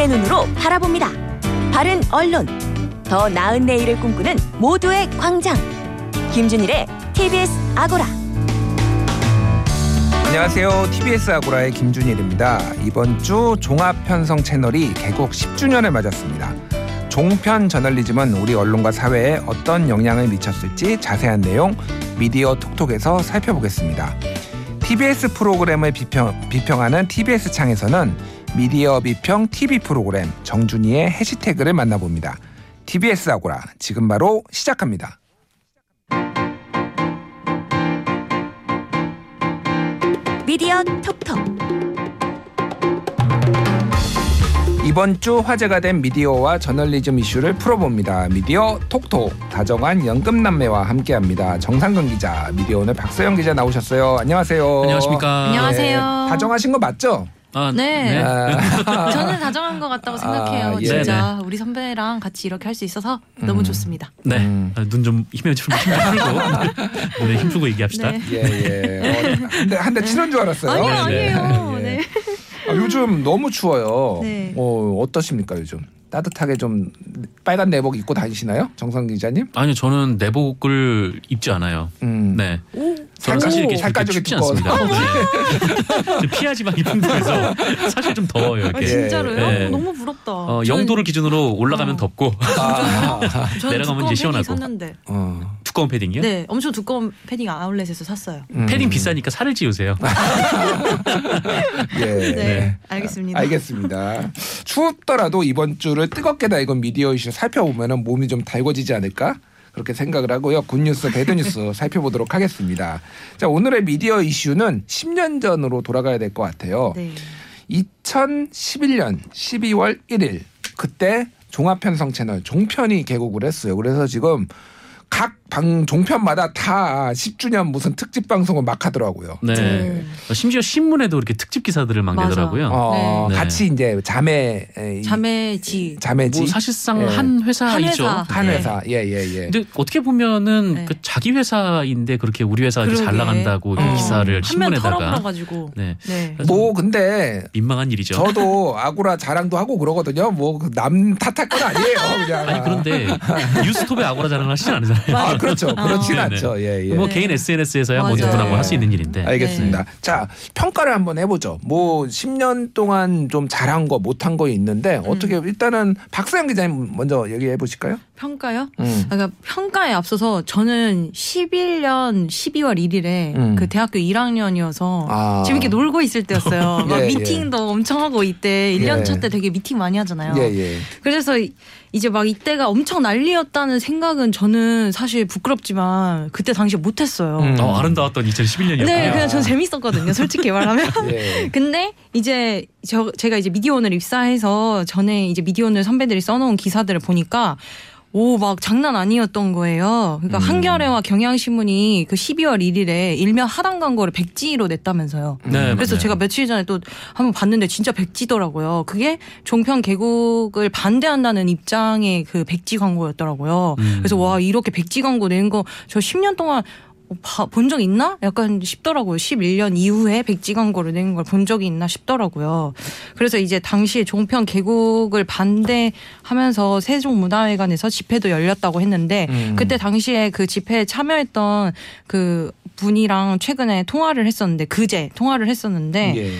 시민의 눈으로 바라봅니다. 바른 언론, 더 나은 내일을 꿈꾸는 모두의 광장. 김준일의 TBS 아고라. 안녕하세요. TBS 아고라의 김준일입니다. 이번 주 종합 편성 채널이 개국 10주년을 맞았습니다. 종편 저널리즘은 우리 언론과 사회에 어떤 영향을 미쳤을지 자세한 내용 미디어 톡톡에서 살펴보겠습니다. TBS 프로그램을 비평, 비평하는 TBS 창에서는 미디어 비평 TV 프로그램 정준이의 해시태그를 만나봅니다. TBS 아고라 지금 바로 시작합니다. 미디어 톡톡. 이번 주 화제가 된 미디어와 저널리즘 이슈를 풀어봅니다. 미디어 톡톡 다정한 연금남매와 함께합니다. 정상근 기자, 미디어 오늘 박서영 기자 나오셨어요. 안녕하세요. 안녕하십니까. 안녕하세요. 다정하신 거 맞죠? 아, 네. 아, 저는 다정한 것 같다고 생각해요. 아, 예. 진짜 우리 선배랑 같이 이렇게 할 수 있어서 너무 좋습니다. 네. 음. 눈 좀 힘에 좀 힘 풀고 네, 힘 풀고 얘기합시다. 네. 예, 예. 어, 한대 한대 치는 줄 알았어요. 아니요, 네. 아니에요. 예. 네. 아, 요즘 너무 추워요. 네. 어, 어떠십니까 요즘? 따뜻하게 좀 빨간 내복 입고 다니시나요, 정상 기자님? 아니요, 저는 내복을 입지 않아요. 음. 네. 오, 저는 사실 이렇게 살까 그렇게 좀 춥지. 않습니다. 네. 피하 지방이 풍부해서 사실 좀 더워요. 아, 이렇게. 진짜로요? 네. 너무 부럽다. 어, 영도를 기준으로 올라가면 어. 덥고 아, 저는 내려가면 두꺼운 이제 시원하고. 어. 두꺼운 패딩이요. 네, 엄청 두꺼운 패딩 아울렛에서 샀어요. 음. 패딩 비싸니까 살을 찌우세요. 예. 네, 알겠습니다. 알겠습니다. 추웠더라도 이번 주를 뜨겁게 달군 미디어 이슈 살펴보면 몸이 좀 달궈지지 않을까? 그렇게 생각을 하고요. 굿뉴스, 배드뉴스 살펴보도록 하겠습니다. 자, 오늘의 미디어 이슈는 10년 전으로 돌아가야 될 것 같아요. 네. 2011년 12월 1일 그때 종합편성 채널 종편이 개국을 했어요. 그래서 지금 각 방 종편마다 다 10주년 무슨 특집 방송을 막 하더라고요. 네. 네. 어, 심지어 신문에도 이렇게 특집 기사들을 막 맞아. 내더라고요. 어, 네. 같이 이제 자매 에, 자매지. 자매지 뭐 사실상 예. 한 회사이죠. 한 회사. 한 네. 회사 예 예 예. 근데 어떻게 보면은 네. 그 자기 회사인데 그렇게 우리 회사 이렇게 잘 그러게. 나간다고 이 어. 기사를 신문에다가 털어버려가지고. 네. 네. 뭐 근데 민망한 일이죠. 저도 아고라 자랑도 하고 그러거든요. 뭐 남 탓할 건 아니에요. 그냥. 아니 그런데 뉴스톱에 아고라 자랑을 하시진 않으잖아요. 아 그렇죠. 그렇진 네네. 않죠. 예 예. 뭐 네. 개인 SNS에서야 뭐 맞아요. 누구나 뭐 할 수 있는 일인데. 알겠습니다. 네. 자 평가를 한번 해보죠. 뭐 10년 동안 좀 잘한 거 못한 거 있는데 음. 어떻게 일단은 박사영 기자님 먼저 얘기해 보실까요? 평가요? 음. 그러니까 평가에 앞서서 저는 11년 12월 1일에 음. 그 대학교 1학년이어서 아. 재밌게 놀고 있을 때였어요. 막 예, 예. 미팅도 엄청 하고 이때 1년 예. 차때 되게 미팅 많이 하잖아요. 예 예. 그래서 이- 이제 막 이때가 엄청 난리였다는 생각은 저는 사실 부끄럽지만 그때 당시에 못했어요. 음. 어, 아름다웠던 2011년이었군요. 네, 그냥 전 재밌었거든요. 솔직히 말하면. 예. 근데 이제 저 제가 이제 미디어 오늘 입사해서 전에 이제 미디어 오늘 선배들이 써놓은 기사들을 보니까 오 막 장난 아니었던 거예요. 그러니까 음. 한겨레와 경향신문이 그 12월 1일에 일면 하단 광고를 백지로 냈다면서요. 네, 그래서 맞아요. 제가 며칠 전에 또 한번 봤는데 진짜 백지더라고요. 그게 종편 개국을 반대한다는 입장의 그 백지 광고였더라고요. 음. 그래서 와 이렇게 백지 광고 낸 거 저 10년 동안 본 적 있나? 약간 싶더라고요. 11년 이후에 백지 광 고를 낸 걸 본 적이 있나 싶더라고요. 그래서 이제 당시에 종편 개국을 반대하면서 세종문화회관에서 집회도 열렸다고 했는데 음. 그때 당시에 그 집회에 참여했던 그 분이랑 최근에 통화를 했었는데 그제 통화를 했었는데 예.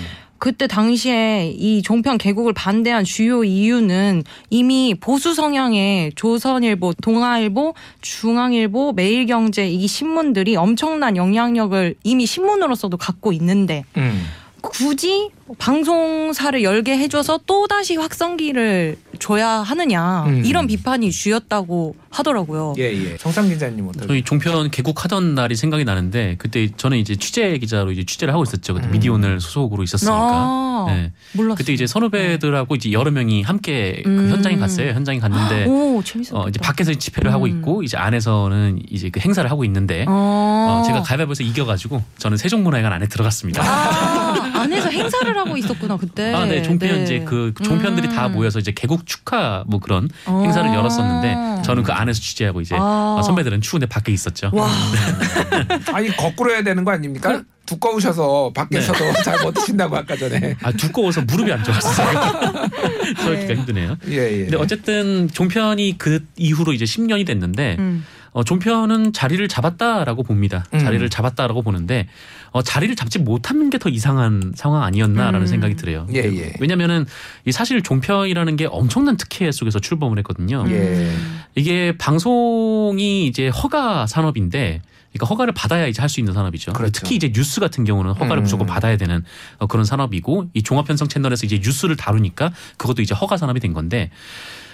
그때 당시에 이 종편 개국을 반대한 주요 이유는 이미 보수 성향의 조선일보, 동아일보, 중앙일보, 매일경제 이 신문들이 엄청난 영향력을 이미 신문으로서도 갖고 있는데 음. 굳이 방송사를 열게 해줘서 또 다시 확성기를 줘야 하느냐 음. 이런 비판이 주였다고 하더라고요. 예, 예. 정상 기자님 어떠세요? 저희 종편 개국하던 날이 생각이 나는데 그때 저는 이제 취재 기자로 이제 취재를 하고 있었죠. 그때 음. 미디오늘 소속으로 있었으니까. 아, 네. 몰랐어요. 그때 이제 선후배들하고 이제 여러 명이 함께 그 음. 현장에 갔어요. 현장에 갔는데 오 재밌었다. 어, 이제 밖에서 집회를 하고 음. 있고 이제 안에서는 이제 그 행사를 하고 있는데 어, 제가 가위바위보에서 이겨가지고 저는 세종문화회관 안에 들어갔습니다. 아, 안에서 행사를 하고 있었구나 그때. 아, 네. 종편 네. 이제 그 종편들이 다 음. 모여서 이제 개국 축하 뭐 그런 어. 행사를 열었었는데 저는 그 안에서 취재하고 이제 아. 어, 선배들은 추운데 밖에 있었죠. 와. 아니 거꾸로 해야 되는 거 아닙니까? 두꺼우셔서 밖에서도 잘못 드신다고 아까 전에. 아 두꺼워서 무릎이 안 좋았어요. 서 있기가 네. 힘드네요. 예, 예. 근데 어쨌든 종편이 그 이후로 이제 10년이 됐는데 음. 어, 종편은 자리를 잡았다라고 봅니다. 음. 자리를 잡았다라고 보는데 어, 자리를 잡지 못하는 게 더 이상한 상황 아니었나라는 음. 생각이 들어요. 예, 예. 왜냐면은 이 사실 종편이라는 게 엄청난 특혜 속에서 출범을 했거든요. 예. 이게 방송이 이제 허가 산업인데 그러니까 허가를 받아야 이제 할 수 있는 산업이죠. 그렇죠. 특히 이제 뉴스 같은 경우는 허가를 음. 무조건 받아야 되는 어, 그런 산업이고 이 종합편성 채널에서 이제 뉴스를 다루니까 그것도 이제 허가 산업이 된 건데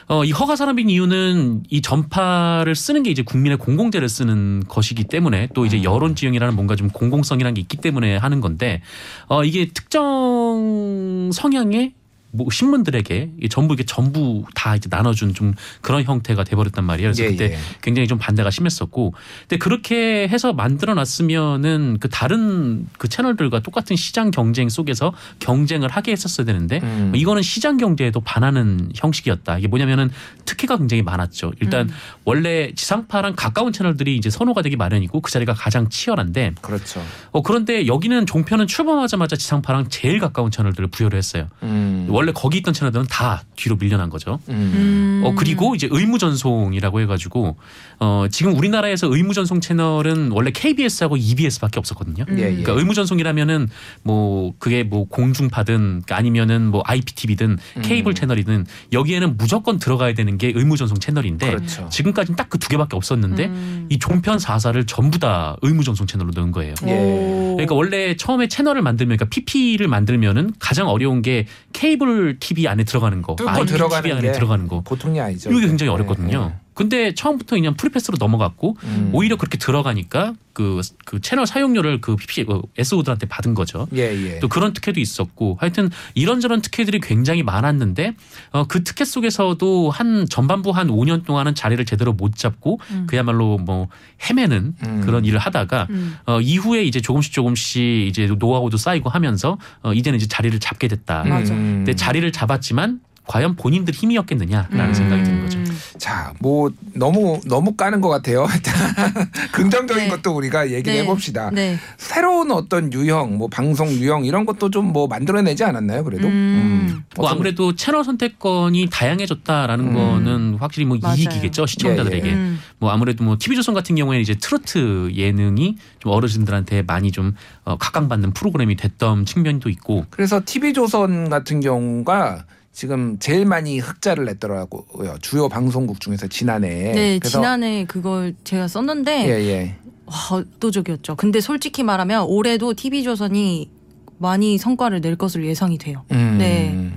어, 이 허가 산업인 이유는 이 전파를 쓰는 게 이제 국민의 공공재를 쓰는 것이기 때문에 또 음. 이제 여론 지형이라는 뭔가 좀 공공성이라는 게 있기 때문에 하는 건데 어, 이게 특정 성향의 뭐 신문들에게 이 전부 이게 전부 다 이제 나눠준 좀 그런 형태가 돼버렸단 말이에요. 그래서 예, 그때 예. 굉장히 좀 반대가 심했었고, 근데 그렇게 해서 만들어 놨으면은 그 다른 그 채널들과 똑같은 시장 경쟁 속에서 경쟁을 하게 했었어야 되는데 음. 이거는 시장 경제에도 반하는 형식이었다. 이게 뭐냐면은 특혜가 굉장히 많았죠. 일단 원래 지상파랑 가까운 채널들이 이제 선호가 되기 마련이고 그 자리가 가장 치열한데 그렇죠. 어 그런데 여기는 종편은 출범하자마자 지상파랑 제일 가까운 채널들을 부여를 했어요. 음. 원래 거기 있던 채널들은 다 뒤로 밀려난 거죠. 음. 어 그리고 이제 의무 전송이라고 해가지고 어 지금 우리나라에서 의무 전송 채널은 원래 KBS하고 EBS밖에 없었거든요. 예, 예. 그러니까 의무 전송이라면은 뭐 그게 뭐 공중파든 그러니까 아니면은 뭐 IPTV든 케이블 음. 채널이든 여기에는 무조건 들어가야 되는 게 의무 전송 채널인데 그렇죠. 지금까지는 딱 그 두 개밖에 없었는데 음. 이 종편 4사를 전부 다 의무 전송 채널로 넣은 거예요. 예. 오. 그러니까 원래 처음에 채널을 만들면 그러니까 PP를 만들면은 가장 어려운 게 케이블 TV 안에 들어가는 거, 뚫고 IPTV 들어가는 안에 게 들어가는 거. 보통이 아니죠. 이게 굉장히 예, 어렵거든요. 근데 처음부터 그냥 free pass로 넘어갔고 음. 오히려 그렇게 들어가니까 그, 그 채널 사용료를 그 PP, 그 SO들한테 받은 거죠. 예, 예. 또 그런 특혜도 있었고 하여튼 이런저런 특혜들이 굉장히 많았는데 어, 그 특혜 속에서도 한 전반부 한 5년 동안은 자리를 제대로 못 잡고 음. 그야말로 뭐 헤매는 음. 그런 일을 하다가 음. 어, 이후에 이제 조금씩 조금씩 이제 노하우도 쌓이고 하면서 어, 이제는 이제 자리를 잡게 됐다. 맞아. 음. 근데 자리를 잡았지만 과연 본인들 힘이었겠느냐라는 음. 생각이 드는 거죠. 자, 뭐 너무 너무 까는 것 같아요. 긍정적인 네. 것도 우리가 얘기를 네. 해봅시다. 네. 새로운 어떤 유형, 뭐 방송 유형 이런 것도 좀 뭐 만들어내지 않았나요? 그래도. 음. 뭐 어떤- 아무래도 채널 선택권이 다양해졌다라는 음. 거는 확실히 뭐 맞아요. 이익이겠죠 시청자들에게. 예, 예. 음. 뭐 아무래도 뭐 TV조선 같은 경우에는 이제 트로트 예능이 좀 어르신들한테 많이 좀 어, 각광받는 프로그램이 됐던 측면도 있고 그래서 TV조선 같은 경우가 지금 제일 많이 흑자를 냈더라고요. 주요 방송국 중에서 지난해. 네, 그래서 지난해 그걸 제가 썼는데 예, 예. 와, 압도적이었죠. 근데 솔직히 말하면 올해도 TV조선이 많이 성과를 낼 것으로 예상이 돼요. 음. 네.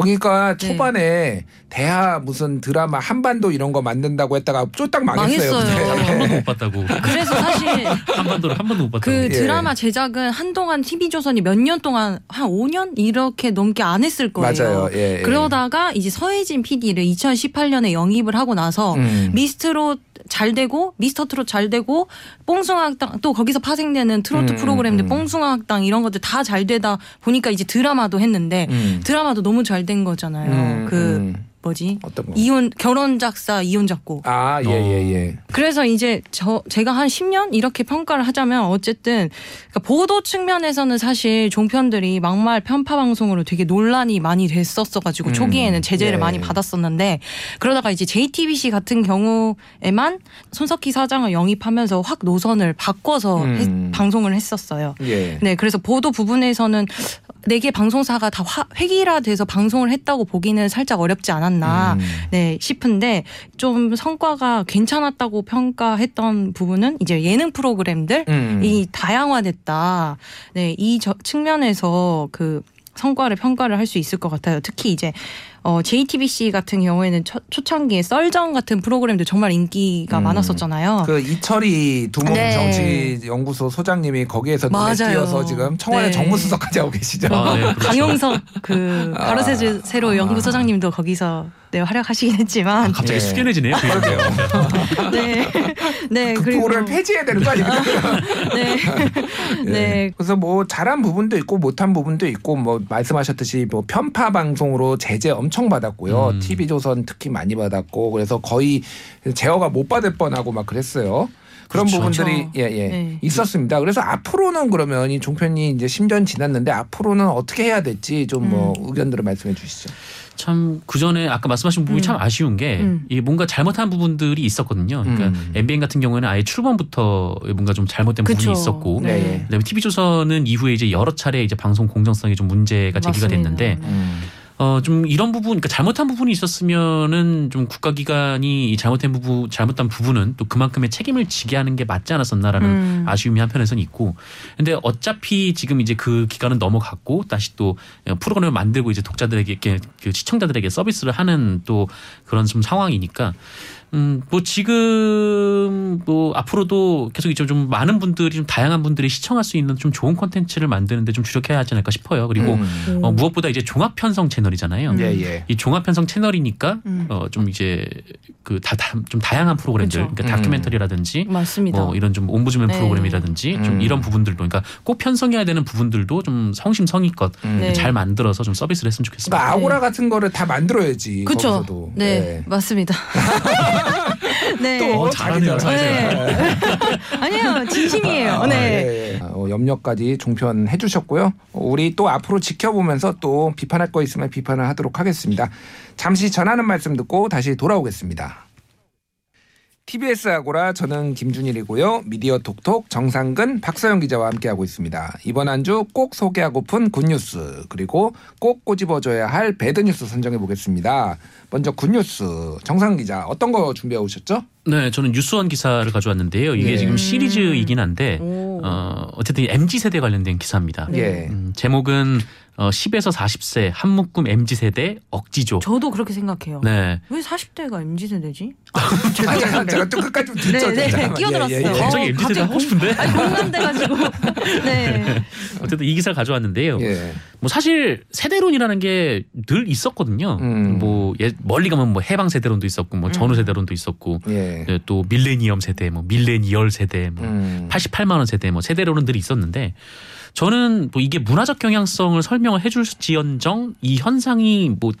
거기가 네. 초반에 대하 무슨 드라마 한반도 이런 거 만든다고 했다가 쫄딱 망했어요. 망했어요. 근데. 한 번도 못 봤다고 그래서 사실 한반도를 한 번도 못 봤다고. 그 예. 드라마 제작은 한동안 TV조선이 몇 년 동안 한 5년 이렇게 넘게 안 했을 거예요. 맞아요. 예, 예. 그러다가 이제 서혜진 PD를 2018년에 영입을 하고 나서 음. 미스트롯 잘 되고 미스터 트롯 잘 되고 뽕숭아 학당 또 거기서 파생되는 트로트 음, 프로그램들 음. 뽕숭아 학당 이런 것들 다 잘 되다 보니까 이제 드라마도 했는데 음. 드라마도 너무 잘 된 거잖아요. 음, 그 음. 뭐지? 어떤 거? 이혼 결혼 작사 이혼 작곡. 아, 예, 예, 예. 그래서 이제 저 제가 한 10년 이렇게 평가를 하자면 어쨌든 그러니까 보도 측면에서는 사실 종편들이 막말 편파 방송으로 되게 논란이 많이 됐었어 가지고 음, 초기에는 제재를 네. 많이 받았었는데 그러다가 이제 JTBC 같은 경우에만 손석희 사장을 영입하면서 확 노선을 바꿔서 음. 했- 방송을 했었어요. 예. 네, 그래서 보도 부분에서는 네개 방송사가 다 화- 획일화돼서 방송을 했다고 보기는 살짝 어렵지 않았 나. 음. 네, 싶은데 좀 성과가 괜찮았다고 평가했던 부분은 이제 예능 프로그램들이 음. 다양화됐다. 네, 이 저- 측면에서 그 성과를 평가를 할 수 있을 것 같아요. 특히 이제 어, JTBC 같은 경우에는 초, 초창기에 썰정 같은 프로그램도 정말 인기가 음. 많았었잖아요. 그 이철이 두목 네. 정치 연구소 소장님이 거기에서 눈에. 띄어서 지금 청와대 네. 정무수석까지 하고 계시죠. 아, 네, 그렇죠. 강용석 그 아. 가로세로 세로 연구소장님도 거기서 네, 활약하시긴 했지만 갑자기 예. 숙연해지네요. 그 그러게요. 네. 네, 그 그리고 프로그램 폐지해야 되는 거 아닙니까? 네. 예. 네. 그래서 뭐 잘한 부분도 있고 못한 부분도 있고 뭐 말씀하셨듯이 뭐 편파 방송으로 제재 엄청 받았고요. 음. TV조선 특히 많이 받았고 그래서 거의 제어가 못 받을 뻔하고 막 그랬어요. 그런 그렇죠. 부분들이 예, 예, 네. 있었습니다. 그래서 앞으로는 그러면 이 종편이 이제 10년 지났는데 앞으로는 어떻게 해야 될지 좀뭐 음. 의견들을 말씀해 주시죠. 참 그전에 아까 말씀하신 부분이 음. 참 아쉬운 게 음. 이게 뭔가 잘못한 부분들이 있었거든요. 그러니까 음. MBN 같은 경우에는 아예 출범부터 뭔가 좀 잘못된 그쵸. 부분이 있었고 네. 네. 그다음에 TV조선은 이후에 이제 여러 차례 이제 방송 공정성이 좀 문제가 제기가 맞습니다. 됐는데 음. 어 좀 이런 부분, 그러니까 잘못한 부분이 있었으면은 좀 국가기관이 이 잘못된 부분, 잘못한 부분은 또 그만큼의 책임을 지게 하는 게 맞지 않았었나라는 음. 아쉬움이 한편에서는 있고. 근데 어차피 지금 이제 그 기간은 넘어갔고 다시 또 프로그램을 만들고 이제 독자들에게 이렇게 그 시청자들에게 서비스를 하는 또 그런 좀 상황이니까. 음, 뭐 지금 뭐 앞으로도 계속 이제 좀 많은 분들이 좀 다양한 분들이 시청할 수 있는 좀 좋은 콘텐츠를 만드는데 좀 주력해야 하지 않을까 싶어요. 그리고 음. 어, 무엇보다 이제 종합 편성 채널이잖아요. 음. 예, 예. 이 종합 편성 채널이니까 음. 어, 좀 이제 그 다 좀 다양한 프로그램들, 그쵸. 그러니까 음. 다큐멘터리라든지 맞습니다. 뭐 이런 좀 옴부즈맨 네. 프로그램이라든지 좀 음. 이런 부분들도 그러니까 꼭 편성해야 되는 부분들도 좀 성심성의껏 음. 네. 잘 만들어서 좀 서비스를 했으면 좋겠습니다. 그러니까 아고라 같은 거를 다 만들어야지. 그렇죠. 네, 예. 맞습니다. 네. 또 어, 잘하네요, 자기들- 네. 아니에요, 진심이에요. 아, 네. 예, 예. 어, 염려까지 종편 해 주셨고요. 우리 또 앞으로 지켜보면서 또 비판할 거 있으면 비판을 하도록 하겠습니다. 잠시 전하는 말씀 듣고 다시 돌아오겠습니다. TBS 아고라 저는 김준일이고요. 미디어 톡톡 정상근 박서영 기자와 함께하고 있습니다. 이번 한 주 꼭 소개하고픈 굿뉴스 그리고 꼭 꼬집어줘야 할 배드뉴스 선정해 보겠습니다. 먼저 굿뉴스 정상근 기자 어떤 거 준비해 오셨죠? 네, 저는 뉴스원 기사를 가져왔는데요. 이게 예. 지금 시리즈이긴 한데 오. 어, 어쨌든 MZ 세대 관련된 기사입니다. 네. 예. 음, 제목은 어, 10에서 40세 한 묶음 MZ 세대 억지조. 저도 그렇게 생각해요. 네. 왜 40대가 MZ 세대지? 아, 제가, 제가 좀 끝까지 좀 듣죠. 네, 네. 끼어들었어요. 예, 예, 예. 갑자기 어, MZ 세대 하고 공- 싶은데. 아니, 공감돼가지고. 네. 어쨌든 이 기사를 가져왔는데요. 예. 뭐 사실 세대론이라는 게 늘 있었거든요. 음. 뭐 예, 멀리 가면 뭐 해방 세대론도 있었고 뭐 전후 음. 세대론도 있었고 예. 예, 또 밀레니엄 세대, 뭐 밀레니얼 세대, 뭐 음. 88만 원 세대, 뭐 세대론은 늘 있었는데 저는 뭐 이게 문화적 경향성을 설명을 해줄지언정 이 현상이 뭐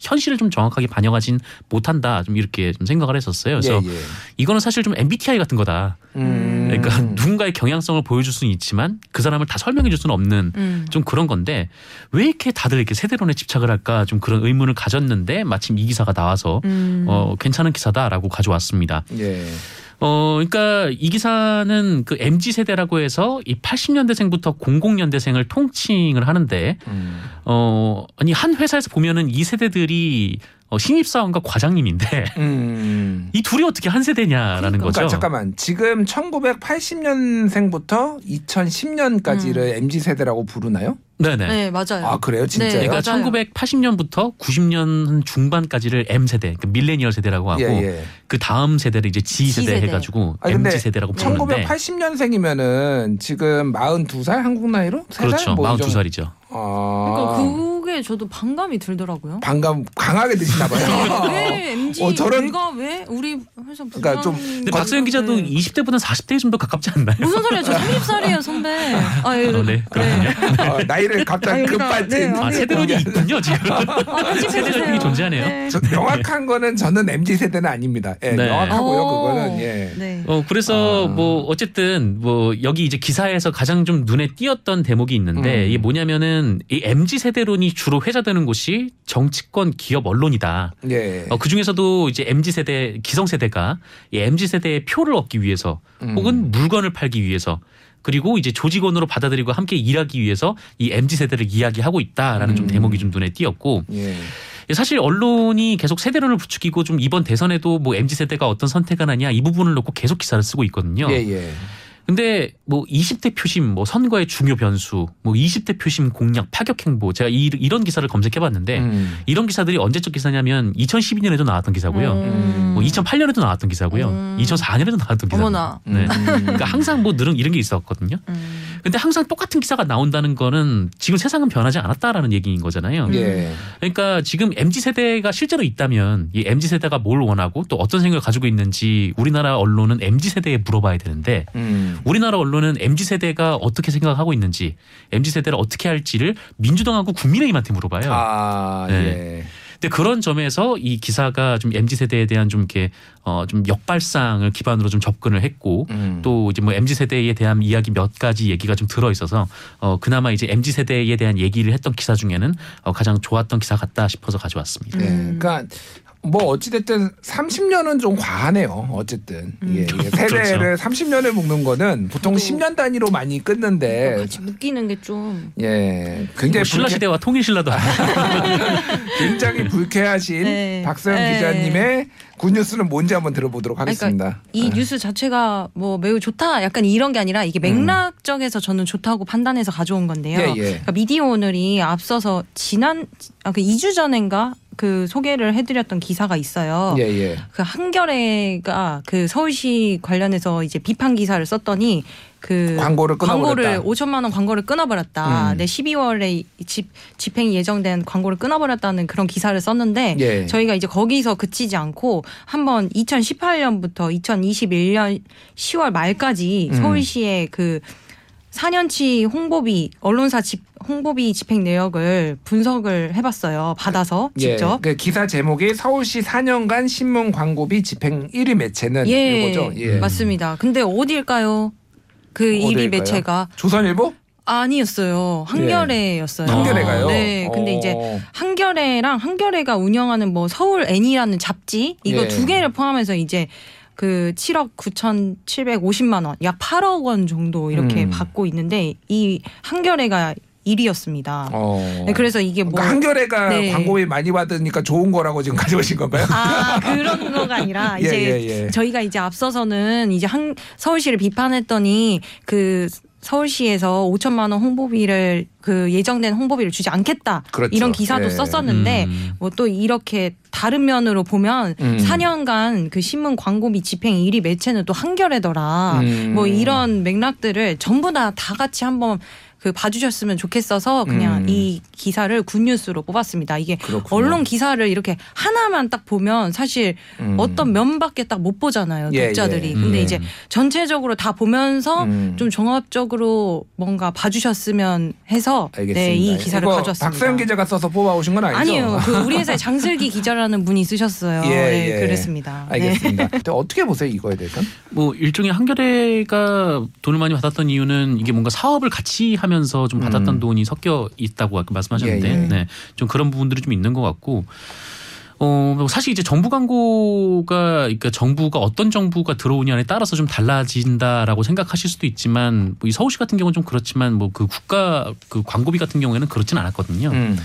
현실을 좀 정확하게 반영하진 못한다 좀 이렇게 좀 생각을 했었어요. 그래서 예, 예. 이거는 사실 좀 MBTI 같은 거다. 음. 그러니까 누군가의 경향성을 보여줄 수는 있지만 그 사람을 다 설명해줄 수는 없는 음. 좀 그런 건데 왜 이렇게 다들 이렇게 세대론에 집착을 할까 좀 그런 의문을 가졌는데 마침 이 기사가 나와서 음. 어 괜찮은 기사다라고 가져왔습니다. 예. 어 그러니까 이 기사는 그 MZ 세대라고 해서 이 80년대생부터 00년대생을 통칭을 하는데 음. 어 아니 한 회사에서 보면은 이 세대들이 어, 신입사원과 과장님인데 음. 이 둘이 어떻게 한 세대냐라는 그러니까 거죠. 잠깐만 지금 1980년생부터 2010년까지를 MZ 세대라고 부르나요? 네네. 네, 맞아요. 아 그래요, 진짜요? 네, 그러니까 맞아요. 1980년부터 90년 중반까지를 M 세대, 그 밀레니얼 세대라고 하고 예, 예. 그 다음 세대를 이제 G 세대 G세대. 해가지고 아니, 근데 MZ 세대라고 부르는데 1980년생이면은 지금 42살 한국 나이로? 그렇죠, 뭐 42살이죠. 아. 그러니까 그게 저도 반감이 들더라고요. 반감 강하게 드시나 봐요. 왜 MZ 어, 저런- 내가 왜 우리 회사 그러니까 좀- 부장- 근데 박소영 기자도 네. 20대보다 40대에 좀더 가깝지 않나요? 무슨 소리야? 저 30살이에요, 선배. 아, 예. 어, 네, 그렇군요. 어, 나이를 갑자기 아니, 급발진. 네, 아, 세대론이 어, 있군요, 지금. 아, 세대가 이미 존재하네요. 저 명확한 거는 저는 MZ 세대는 아닙니다. 예, 네. 명확하고요. 그거는 예. 네. 어, 그래서 아. 뭐 어쨌든 뭐 여기 이제 기사에서 가장 좀 눈에 띄었던 대목이 있는데 음. 이게 뭐냐면은 이 MZ 세대론이 주로 회자되는 곳이 정치권, 기업, 언론이다. 예. 어, 그 중에서도 이제 MZ 세대, 기성 세대가 이 MZ 세대의 표를 얻기 위해서 음. 혹은 물건을 팔기 위해서 그리고 이제 조직원으로 받아들이고 함께 일하기 위해서 이 MZ 세대를 이야기하고 있다라는 좀 음. 대목이 좀 눈에 띄었고 예. 사실 언론이 계속 세대론을 부추기고 좀 이번 대선에도 뭐 MZ 세대가 어떤 선택을 하냐 이 부분을 놓고 계속 기사를 쓰고 있거든요. 예, 예. 근데 뭐 20대 표심, 뭐 선거의 중요 변수, 뭐 20대 표심 공약, 파격 행보 제가 이, 이런 기사를 검색해봤는데 음. 이런 기사들이 언제적 기사냐면 2012년에도 나왔던 기사고요. 음. 뭐 2008년에도 나왔던 기사고요. 음. 2004년에도 나왔던 기사. 어머나. 네. 음. 그러니까 항상 뭐 늘은 이런 게 있었거든요. 음. 근데 항상 똑같은 기사가 나온다는 거는 지금 세상은 변하지 않았다라는 얘기인 거잖아요. 예. 그러니까 지금 MZ 세대가 실제로 있다면 이 MZ 세대가 뭘 원하고 또 어떤 생각을 가지고 있는지 우리나라 언론은 MZ 세대에 물어봐야 되는데 음. 우리나라 언론은 MZ 세대가 어떻게 생각하고 있는지 MZ 세대를 어떻게 할지를 민주당하고 국민의힘한테 물어봐요. 아, 네. 예. 근데 그런 점에서 이 기사가 좀 mz 세대에 대한 좀 이렇게 어좀 역발상을 기반으로 좀 접근을 했고 음. 또 이제 뭐 mz 세대에 대한 이야기 몇 가지 얘기가 좀 들어 있어서 어 그나마 이제 mz 세대에 대한 얘기를 했던 기사 중에는 어 가장 좋았던 기사 같다 싶어서 가져왔습니다. 네, 음. 그러니까 뭐 어찌됐든 30년은 좀 과하네요. 어쨌든 음. 예, 이게 세대를 30년을 묶는 거는 보통 저도- 10년 단위로 많이 끊는데 같이 묶이는 게 좀 예, 굉장히 뭐 신라 불쾌, 시대와 통일 신라도 아니고 굉장히 불쾌하신 네. 박서영 네. 기자님의 굿뉴스는 뭔지 한번 들어보도록 하겠습니다. 이 네. 뉴스 자체가 뭐 매우 좋다 약간 이런 게 아니라 이게 맥락적에서 저는 좋다고 판단해서 가져온 건데요. 예, 예. 그러니까 미디어 오늘이 앞서서 지난 아, 그 2주 전인가 그 소개를 해드렸던 기사가 있어요. 예, 예. 그 한겨레가 그 서울시 관련해서 이제 비판 기사를 썼더니 그 광고를 끊어버렸다. 광고를 5천만 원 광고를 끊어버렸다. 음. 네, 12월에 집 집행이 예정된 광고를 끊어버렸다는 그런 기사를 썼는데 예. 저희가 이제 거기서 그치지 않고 한번 2018년부터 2021년 10월 말까지 음. 서울시의 그 4년치 홍보비 언론사 집 홍보비 집행 내역을 분석을 해봤어요. 받아서 직접. 예. 그 기사 제목이 서울시 4년간 신문 광고비 집행 1위 매체는 예, 이거죠. 예. 맞습니다. 근데 어디일까요? 그 1위 어디일까요? 매체가 조선일보? 아니었어요. 한겨레였어요. 한겨레가요. 네. 근데 어. 이제 한겨레랑 한겨레가 운영하는 뭐 서울 애니라는 잡지 이거 예. 두 개를 포함해서 이제 그 7억 9,750만 원, 약 8억 원 정도 이렇게 음. 받고 있는데 이 한겨레가 1위였습니다. 어. 네, 그래서 이게 뭐 그러니까 한겨레가 네. 광고비 많이 받으니까 좋은 거라고 지금 가져오신 건가요? 아 그런 거가 아니라 예, 이제 예, 예. 저희가 이제 앞서서는 이제 한 서울시를 비판했더니 그 서울시에서 5천만 원 홍보비를 그 예정된 홍보비를 주지 않겠다 그렇죠. 이런 기사도 예. 썼었는데 음. 뭐또 이렇게 다른 면으로 보면 음. 4년간 그 신문 광고비 집행 1위 매체는 또 한겨레더라 음. 뭐 이런 맥락들을 전부 다 다 같이 한번 그 봐주셨으면 좋겠어서 그냥 음. 이 기사를 굿뉴스로 뽑았습니다. 이게 그렇군요. 언론 기사를 이렇게 하나만 딱 보면 사실 음. 어떤 면밖에 딱 못 보잖아요 예, 독자들이. 예. 근데 음. 이제 전체적으로 다 보면서 음. 좀 종합적으로 뭔가 봐주셨으면 해서 알겠습니다. 네, 이 기사를 이거 가져왔습니다. 박서영 기자가 써서 뽑아오신 건 아니죠? 아니요, 그 우리 회사에 장슬기 기자라는 분이 쓰셨어요. 예, 네, 예. 그랬습니다. 네. 알겠습니다. 근데 어떻게 보세요 이거에 대해서? 뭐 일종의 한겨레가 돈을 많이 받았던 이유는 이게 뭔가 사업을 같이 하면 서 좀 받았던 음. 돈이 섞여 있다고 아까 말씀하셨는데 예, 예. 네, 좀 그런 부분들이 좀 있는 것 같고 어 사실 이제 정부 광고가 그러니까 정부가 어떤 정부가 들어오냐에 따라서 좀 달라진다라고 생각하실 수도 있지만 뭐 이 서울시 같은 경우는 좀 그렇지만 뭐 그 국가 그 광고비 같은 경우에는 그렇진 않았거든요. 음.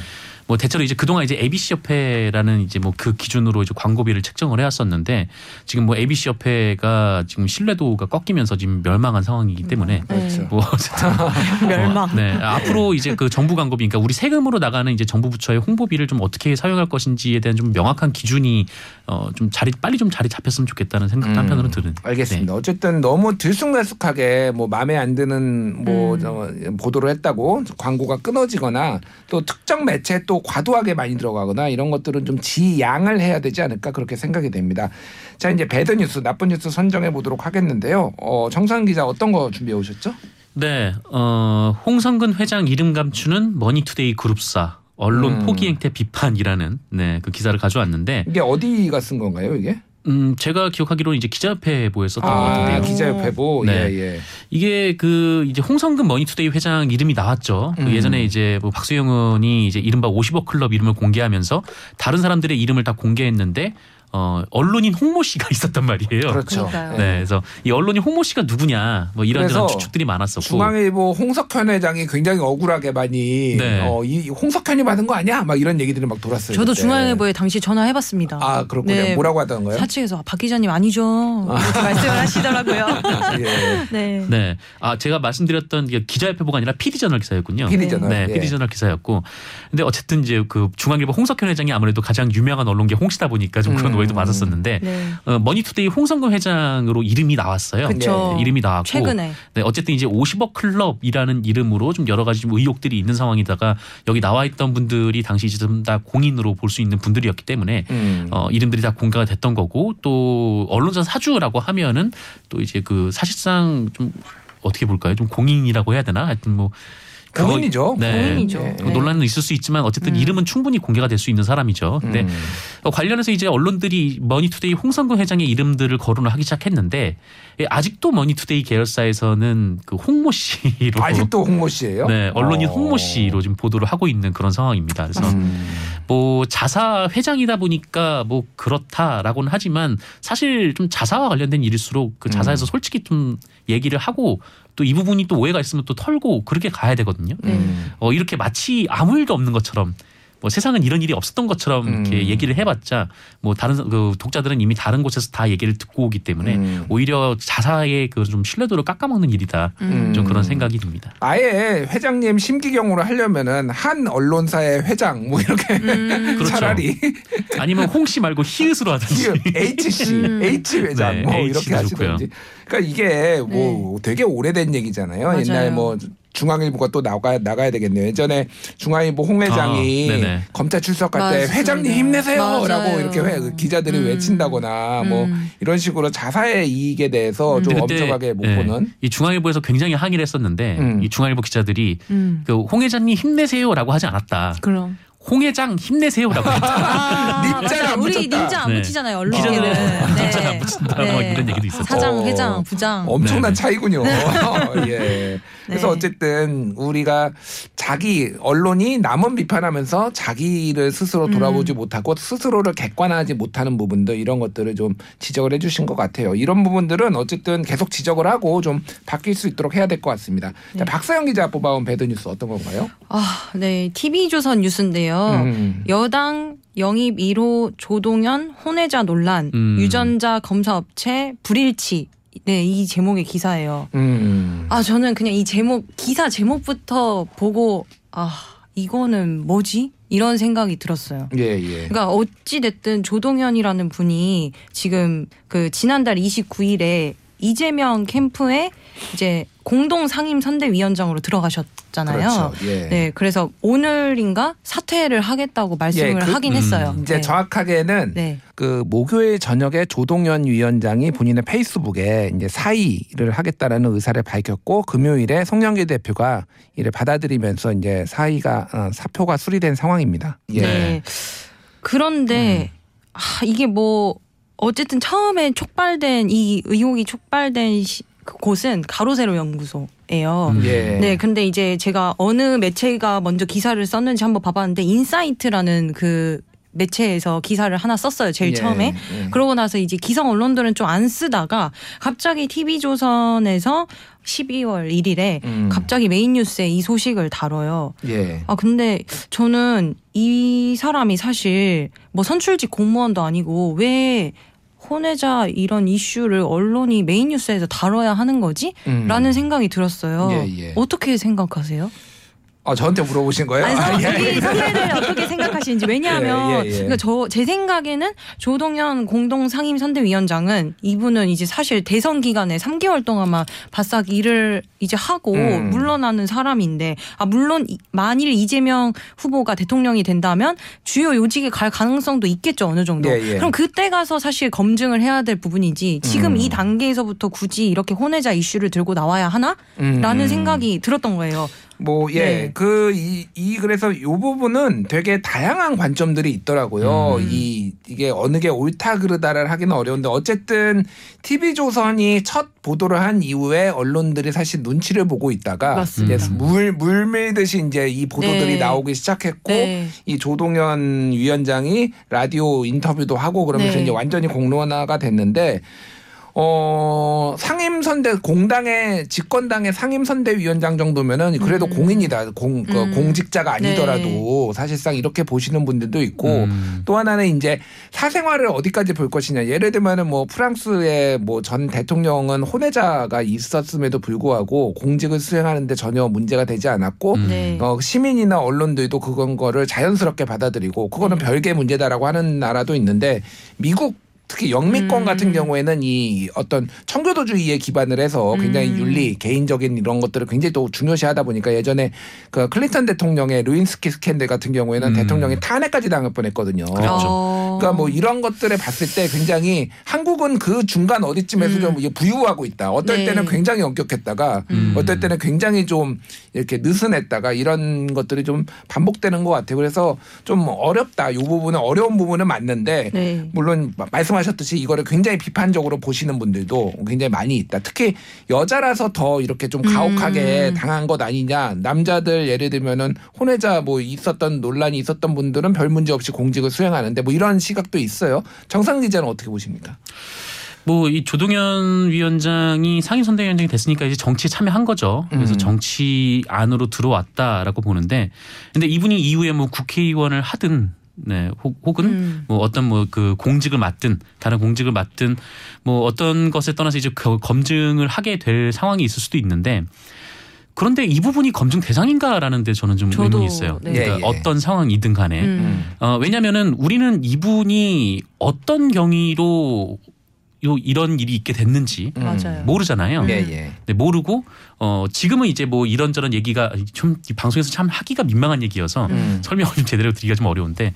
뭐 대체로 이제 그동안 이제 ABC 협회라는 이제 뭐 그 기준으로 이제 광고비를 책정을 해왔었는데 지금 뭐 ABC 협회가 지금 신뢰도가 꺾이면서 지금 멸망한 상황이기 때문에 그렇죠. 뭐 어쨌든 멸망. 네 앞으로 이제 그 정부 광고비 그러니까 우리 세금으로 나가는 이제 정부 부처의 홍보비를 좀 어떻게 사용할 것인지에 대한 좀 명확한 기준이 어좀 자리 빨리 좀 자리 잡혔으면 좋겠다는 생각도 음, 한편으로 드는. 알겠습니다. 어쨌든 너무 들쑥날쑥하게 뭐 마음에 안 드는 뭐 음. 저 보도를 했다고 광고가 끊어지거나 또 특정 매체에 또 과도하게 많이 들어가거나 이런 것들은 좀 지양을 해야 되지 않을까 그렇게 생각이 됩니다. 자 이제 bad news 나쁜 뉴스 선정해 보도록 하겠는데요. 어, 정상근 기자 어떤 거 준비해 오셨죠? 네, 어, 홍선근 회장 이름 감추는 머니투데이 그룹사 언론 음. 포기 행태 비판이라는 네, 그 기사를 가져왔는데 이게 어디가 쓴 건가요 이게? 음, 제가 기억하기로는 이제 기자협회보에 썼던 것 같은데요. 기자협회 보 네. 예 예. 이게 그 이제 홍선근 머니투데이 회장 이름이 나왔죠. 그 음. 예전에 이제 뭐 박수영 의원이 이제 이른바 50억 클럽 이름을 공개하면서 다른 사람들의 이름을 다 공개했는데 어 언론인 홍모 씨가 있었단 말이에요. 그렇죠. 그러니까요. 네, 그래서 이 언론인 홍모 씨가 누구냐 뭐 이런저런 그래서 추측들이 많았었고 중앙일보 홍석현 회장이 굉장히 억울하게 많이 네. 어, 이 홍석현이 받은 거 아니야? 막 이런 얘기들이 막 돌았어요. 저도 그때. 중앙일보에 당시 전화해봤습니다. 아 그렇군요. 네. 뭐라고 하던가요? 사측에서 박 기자님 아니죠. 이렇게 말씀을 하시더라고요. 예. 네. 네. 아, 제가 말씀드렸던 게 기자협회보가 아니라 PD저널 기사였군요. PD저널. 네, 예. PD저널 기사였고. 근데 어쨌든 이제 그 중앙일보 홍석현 회장이 아무래도 가장 유명한 언론계 홍씨다 보니까 좀 그런 음. 오해도 받았었는데 네. 어, 머니투데이 홍선근 회장으로 이름이 나왔어요. 그쵸. 네, 이름이 나왔고. 최근에. 네, 어쨌든 이제 50억 클럽이라는 이름으로 좀 여러 가지 좀 의혹들이 있는 상황이다가 여기 나와 있던 분들이 당시 지금 다 공인으로 볼 수 있는 분들이었기 때문에 음. 어, 이름들이 다 공개가 됐던 거고 또 언론사 사주라고 하면은 또 이제 그 사실상 좀 어떻게 볼까요? 좀 공인이라고 해야 되나? 하여튼 뭐 고민이죠. 네. 고민이죠. 네. 그 논란은 있을 수 있지만 어쨌든 이름은 충분히 공개가 될 수 있는 사람이죠. 근데 음. 어, 관련해서 이제 언론들이 머니투데이 홍선근 회장의 이름들을 거론을 하기 시작했는데 예, 아직도 머니투데이 계열사에서는 그 홍모 씨로 아직도 홍모 씨예요? 네 언론인 어. 홍모 씨로 지금 보도를 하고 있는 그런 상황입니다. 그래서 음. 뭐 자사 회장이다 보니까 뭐 그렇다라고는 하지만 사실 좀 자사와 관련된 일일수록 그 자사에서 솔직히 좀 얘기를 하고 또 이 부분이 또 오해가 있으면 또 털고 그렇게 가야 되거든요. 음. 어 이렇게 마치 아무 일도 없는 것처럼 뭐 세상은 이런 일이 없었던 것처럼 이렇게 음. 얘기를 해봤자 뭐 다른 사- 그 독자들은 이미 다른 곳에서 다 얘기를 듣고 오기 때문에 음. 오히려 자사의 그 좀 신뢰도를 깎아먹는 일이다. 음. 좀 그런 생각이 듭니다. 아예 회장님 심기경으로 하려면은 한 언론사의 회장 뭐 이렇게 그렇죠. 차라리 아니면 홍씨 말고 히읗으로 하든지. HC, 음. H 회장 네, 뭐 H도 이렇게 좋고요. 하시든지. 그러니까 이게 뭐 되게 오래된 얘기잖아요. 맞아요. 옛날 뭐 중앙일보가 또 나가 나가야 되겠네요. 예전에 중앙일보 홍 회장이 아. 검찰 출석할 때 맞습니다. 회장님 힘내세요라고 맞아요. 이렇게 회- 기자들이 음. 외친다거나 뭐 음. 이런 식으로 자사의 이익에 대해서 좀 근데 그때, 엄정하게 못 예, 보는. 이 중앙일보에서 굉장히 항의를 했었는데 음. 이 중앙일보 기자들이 음. 그홍 회장님 힘내세요 라고 하지 않았다. 그럼. 홍 회장 힘내세요라고 했다. 아, 님자를. 안 우리 붙였다. 님자 안 네. 붙이잖아요. 언론에는. 진짜 안 붙인다. 뭐 이런 얘기도 있었죠. 사장, 어. 회장, 부장. 엄청난. 차이군요. 예. 그래서 네. 어쨌든 우리가 자기 언론이 남은 비판하면서 자기를 스스로 음. 돌아보지 못하고 스스로를 객관화하지 못하는 부분들 이런 것들을 좀 지적을 해주신 것 같아요. 이런 부분들은 어쨌든 계속 지적을 하고 좀 바뀔 수 있도록 해야 될 것 같습니다. 자, 네. 박사영 기자 뽑아온 배드 뉴스 어떤 건가요? 아, 네. TV조선 뉴스인 데요. 음. 여당 영입 1호 조동현 혼외자 논란, 음. 유전자 검사업체 불일치. 네, 이 제목의 기사예요. 음. 아, 저는 그냥 이 제목, 기사 제목부터 보고, 아, 이거는 뭐지? 이런 생각이 들었어요. 예, 예. 그러니까 어찌 됐든 조동현이라는 분이 지금 그 지난달 29일에 이재명 캠프에 이제 공동 상임 선대위원장으로 들어가셨잖아요. 그렇죠. 예. 네, 그래서 오늘인가 사퇴를 하겠다고 말씀을 예, 그- 하긴 음. 했어요. 이제 네. 정확하게는 네. 그 목요일 저녁에 조동연 위원장이 본인의 페이스북에 이제 사의를 하겠다라는 의사를 밝혔고 금요일에 송영길 대표가 이를 받아들이면서 이제 사의가 어, 사표가 수리된 상황입니다. 예. 네. 그런데 아, 이게 뭐 어쨌든 처음에 촉발된 이 의혹이 촉발된 시, 그 곳은 가로세로 연구소예요. 음. 예. 네, 근데 이제 제가 어느 매체가 먼저 기사를 썼는지 한번 봐봤는데 인사이트라는 그 매체에서 기사를 하나 썼어요. 제일 예, 처음에. 예. 그러고 나서 이제 기성 언론들은 좀 안 쓰다가 갑자기 TV조선에서 12월 1일에 음. 갑자기 메인 뉴스에 이 소식을 다뤄요. 예. 아 근데 저는 이 사람이 사실 뭐 선출직 공무원도 아니고 왜 혼외자 이런 이슈를 언론이 메인 뉴스에서 다뤄야 하는 거지? 음. 라는 생각이 들었어요. 예, 예. 어떻게 생각하세요? 어, 저한테 물어보신 거예요? 아니, 아, 선- 예. 우리 선배들 어떻게 생각하시는지 왜냐하면 예, 예, 예. 그러니까 저 제 생각에는 조동현 공동 상임 선대위원장은 이분은 이제 사실 대선 기간에 3개월 동안만 바싹 일을 이제 하고 음. 물러나는 사람인데 아 물론 이- 만일 이재명 후보가 대통령이 된다면 주요 요직에 갈 가능성도 있겠죠 어느 정도. 예, 예. 그럼 그때 가서 사실 검증을 해야 될 부분이지 지금 음. 이 단계에서부터 굳이 이렇게 혼외자 이슈를 들고 나와야 하나? 음, 라는 음. 생각이 들었던 거예요. 뭐, 예, 네. 그, 이, 이, 그래서 요 부분은 되게 다양한 관점들이 있더라고요. 음. 이, 이게 어느 게 옳다 그르다를 하기는 어려운데, 어쨌든, TV조선이 첫 보도를 한 이후에 언론들이 사실 눈치를 보고 있다가, 맞습니다. 이제 물, 물 밀듯이 이제 이 보도들이 네. 나오기 시작했고, 네. 이 조동현 위원장이 라디오 인터뷰도 하고 그러면서 네. 이제 완전히 공론화가 됐는데, 어, 상임선대, 공당의, 집권당의 상임선대위원장 정도면은 그래도 음. 공인이다. 공, 그 음. 공직자가 아니더라도 사실상 이렇게 보시는 분들도 있고 음. 또 하나는 이제 사생활을 어디까지 볼 것이냐. 예를 들면은 뭐 프랑스의 뭐 전 대통령은 혼외자가 있었음에도 불구하고 공직을 수행하는데 전혀 문제가 되지 않았고 음. 네. 어, 시민이나 언론들도 그건 거를 자연스럽게 받아들이고 그거는 네. 별개 문제다라고 하는 나라도 있는데 미국 특히 영미권 음. 같은 경우에는 이 어떤 청교도주의에 기반을 해서 굉장히 음. 윤리, 개인적인 이런 것들을 굉장히 또 중요시하다 보니까 예전에 그 클린턴 대통령의 루인스키 스캔들 같은 경우에는 음. 대통령이 탄핵까지 당할 뻔했거든요. 그렇죠. 어. 그러니까 뭐 이런 것들을 봤을 때 굉장히 한국은 그 중간 어디쯤에서 음. 좀 이게 부유하고 있다. 어떨 네. 때는 굉장히 엄격했다가 음. 어떨 때는 굉장히 좀 이렇게 느슨했다가 이런 것들이 좀 반복되는 것 같아요. 그래서 좀 어렵다. 이 부분은 어려운 부분은 맞는데 네. 물론 마- 말씀하셨듯이 이거를 굉장히 비판적으로 보시는 분들도 굉장히 많이 있다. 특히 여자라서 더 이렇게 좀 가혹하게 음. 당한 것 아니냐. 남자들 예를 들면은 혼외자 뭐 있었던 논란이 있었던 분들은 별 문제 없이 공직을 수행하는데 뭐 이런 시각도 있어요. 정상 기자는 어떻게 보십니까? 뭐이 조동현 위원장이 상임 선대위원장이 됐으니까 이제 정치에 참여한 거죠. 그래서 음. 정치 안으로 들어왔다라고 보는데 근데 이분이 이후에 뭐 국회의원을 하든 네, 혹- 혹은 음. 뭐 어떤 뭐 그 공직을 맡든 다른 공직을 맡든 뭐 어떤 것에 떠나서 이제 그 검증을 하게 될 상황이 있을 수도 있는데 그런데 이 부분이 검증 대상인가라는 데 저는 좀 저도, 의문이 있어요. 네. 그러니까 예, 예. 어떤 상황이든 간에 음. 어, 왜냐면은 우리는 이분이 어떤 경위로 요 이런 일이 있게 됐는지 음. 모르잖아요. 예, 예. 네, 모르고 어 지금은 이제 뭐 이런저런 얘기가 좀이 방송에서 참 하기가 민망한 얘기여서 음. 설명을 좀 제대로 드리기가 좀 어려운데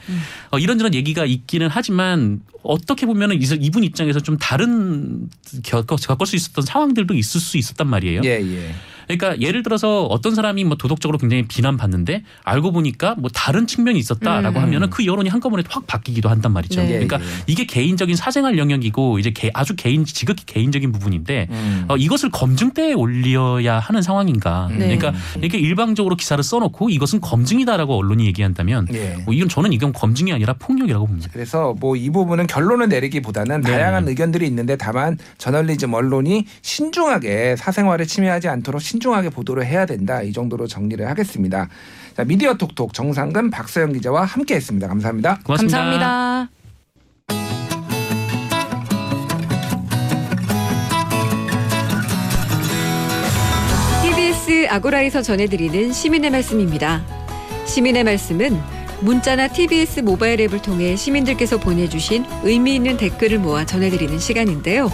어, 이런저런 얘기가 있기는 하지만 어떻게 보면은 이- 이분 입장에서 좀 다른 겪을, 겪을 수 있었던 상황들도 있을 수 있었단 말이에요. 예, 예. 그러니까 예를 들어서 어떤 사람이 뭐 도덕적으로 굉장히 비난받는데 알고 보니까 뭐 다른 측면이 있었다라고 음. 하면은 그 여론이 한꺼번에 확 바뀌기도 한단 말이죠. 네. 그러니까 예, 예. 이게 개인적인 사생활 영역이고 이제 개- 아주 개인 지극히 개인적인 부분인데 음. 어, 이것을 검증대에 올려야 하는 상황인가. 네. 그러니까 이렇게 일방적으로 기사를 써놓고 이것은 검증이다라고 언론이 얘기한다면 예. 뭐 이건 저는 이건 검증이 아니라 폭력이라고 봅니다. 그래서 뭐 이 부분은 결론을 내리기보다는 네. 다양한 의견들이 있는데 다만 저널리즘 언론이 신중하게 사생활을 침해하지 않도록 신중하게 보도를 해야 된다. 이 정도로 정리를 하겠습니다. 자, 미디어 톡톡 정상근 박서영 기자와 함께 했습니다. 감사합니다. 고맙습니다. 감사합니다. TBS 아고라에서 전해드리는 시민의 말씀입니다. 시민의 말씀은 문자나 TBS 모바일 앱을 통해 시민들께서 보내주신 의미 있는 댓글을 모아 전해드리는 시간인데요.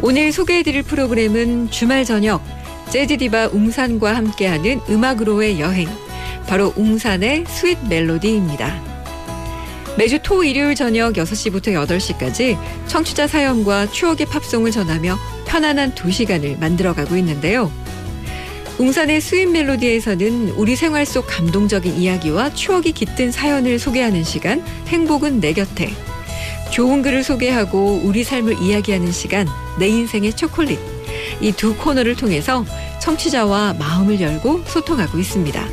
오늘 소개해드릴 프로그램은 주말 저녁 재즈 디바 웅산과 함께하는 음악으로의 여행, 바로 웅산의 스윗 멜로디입니다. 매주 토 일요일 저녁 6시부터 8시까지 청취자 사연과 추억의 팝송을 전하며 편안한 2시간을 만들어가고 있는데요. 웅산의 스윗 멜로디에서는 우리 생활 속 감동적인 이야기와 추억이 깃든 사연을 소개하는 시간 행복은 내 곁에 좋은 글을 소개하고 우리 삶을 이야기하는 시간 내 인생의 초콜릿 이 두 코너를 통해서 청취자와 마음을 열고 소통하고 있습니다.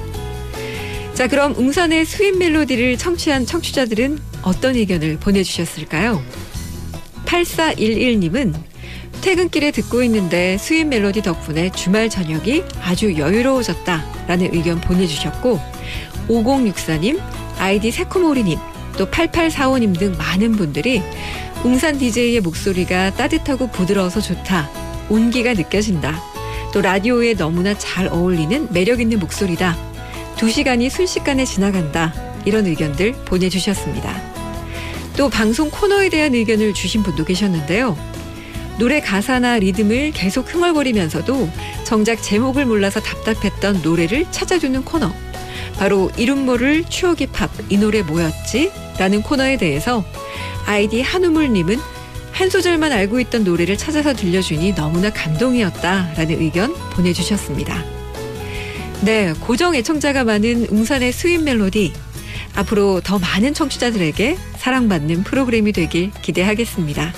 자 그럼 웅산의 스윗 멜로디를 청취한 청취자들은 어떤 의견을 보내주셨을까요? 8411님은 퇴근길에 듣고 있는데 스윗 멜로디 덕분에 주말 저녁이 아주 여유로워졌다 라는 의견 보내주셨고 5064님, 아이디 새코모리님, 또 8845님 등 많은 분들이 웅산 DJ의 목소리가 따뜻하고 부드러워서 좋다. 온기가 느껴진다. 또 라디오에 너무나 잘 어울리는 매력 있는 목소리다. 두 시간이 순식간에 지나간다. 이런 의견들 보내주셨습니다. 또 방송 코너에 대한 의견을 주신 분도 계셨는데요. 노래 가사나 리듬을 계속 흥얼거리면서도 정작 제목을 몰라서 답답했던 노래를 찾아주는 코너. 바로 이름 모를 추억의 팝, 이 노래 뭐였지? 라는 코너에 대해서 아이디 한우물님은 한 소절만 알고 있던 노래를 찾아서 들려주니 너무나 감동이었다. 라는 의견 보내주셨습니다. 네, 고정 애청자가 많은 웅산의 Sweet Melody. 앞으로 더 많은 청취자들에게 사랑받는 프로그램이 되길 기대하겠습니다.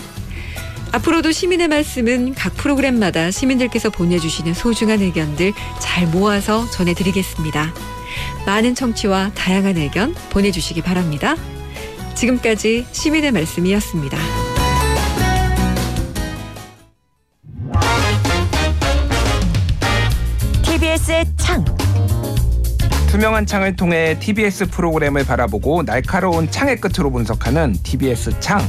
앞으로도 시민의 말씀은 각 프로그램마다 시민들께서 보내주시는 소중한 의견들 잘 모아서 전해드리겠습니다. 많은 청취와 다양한 의견 보내주시기 바랍니다. 지금까지 시민의 말씀이었습니다. TBS의 창. 투명한 창을 통해 TBS 프로그램을 바라보고 날카로운 창의 끝으로 분석하는 TBS 창.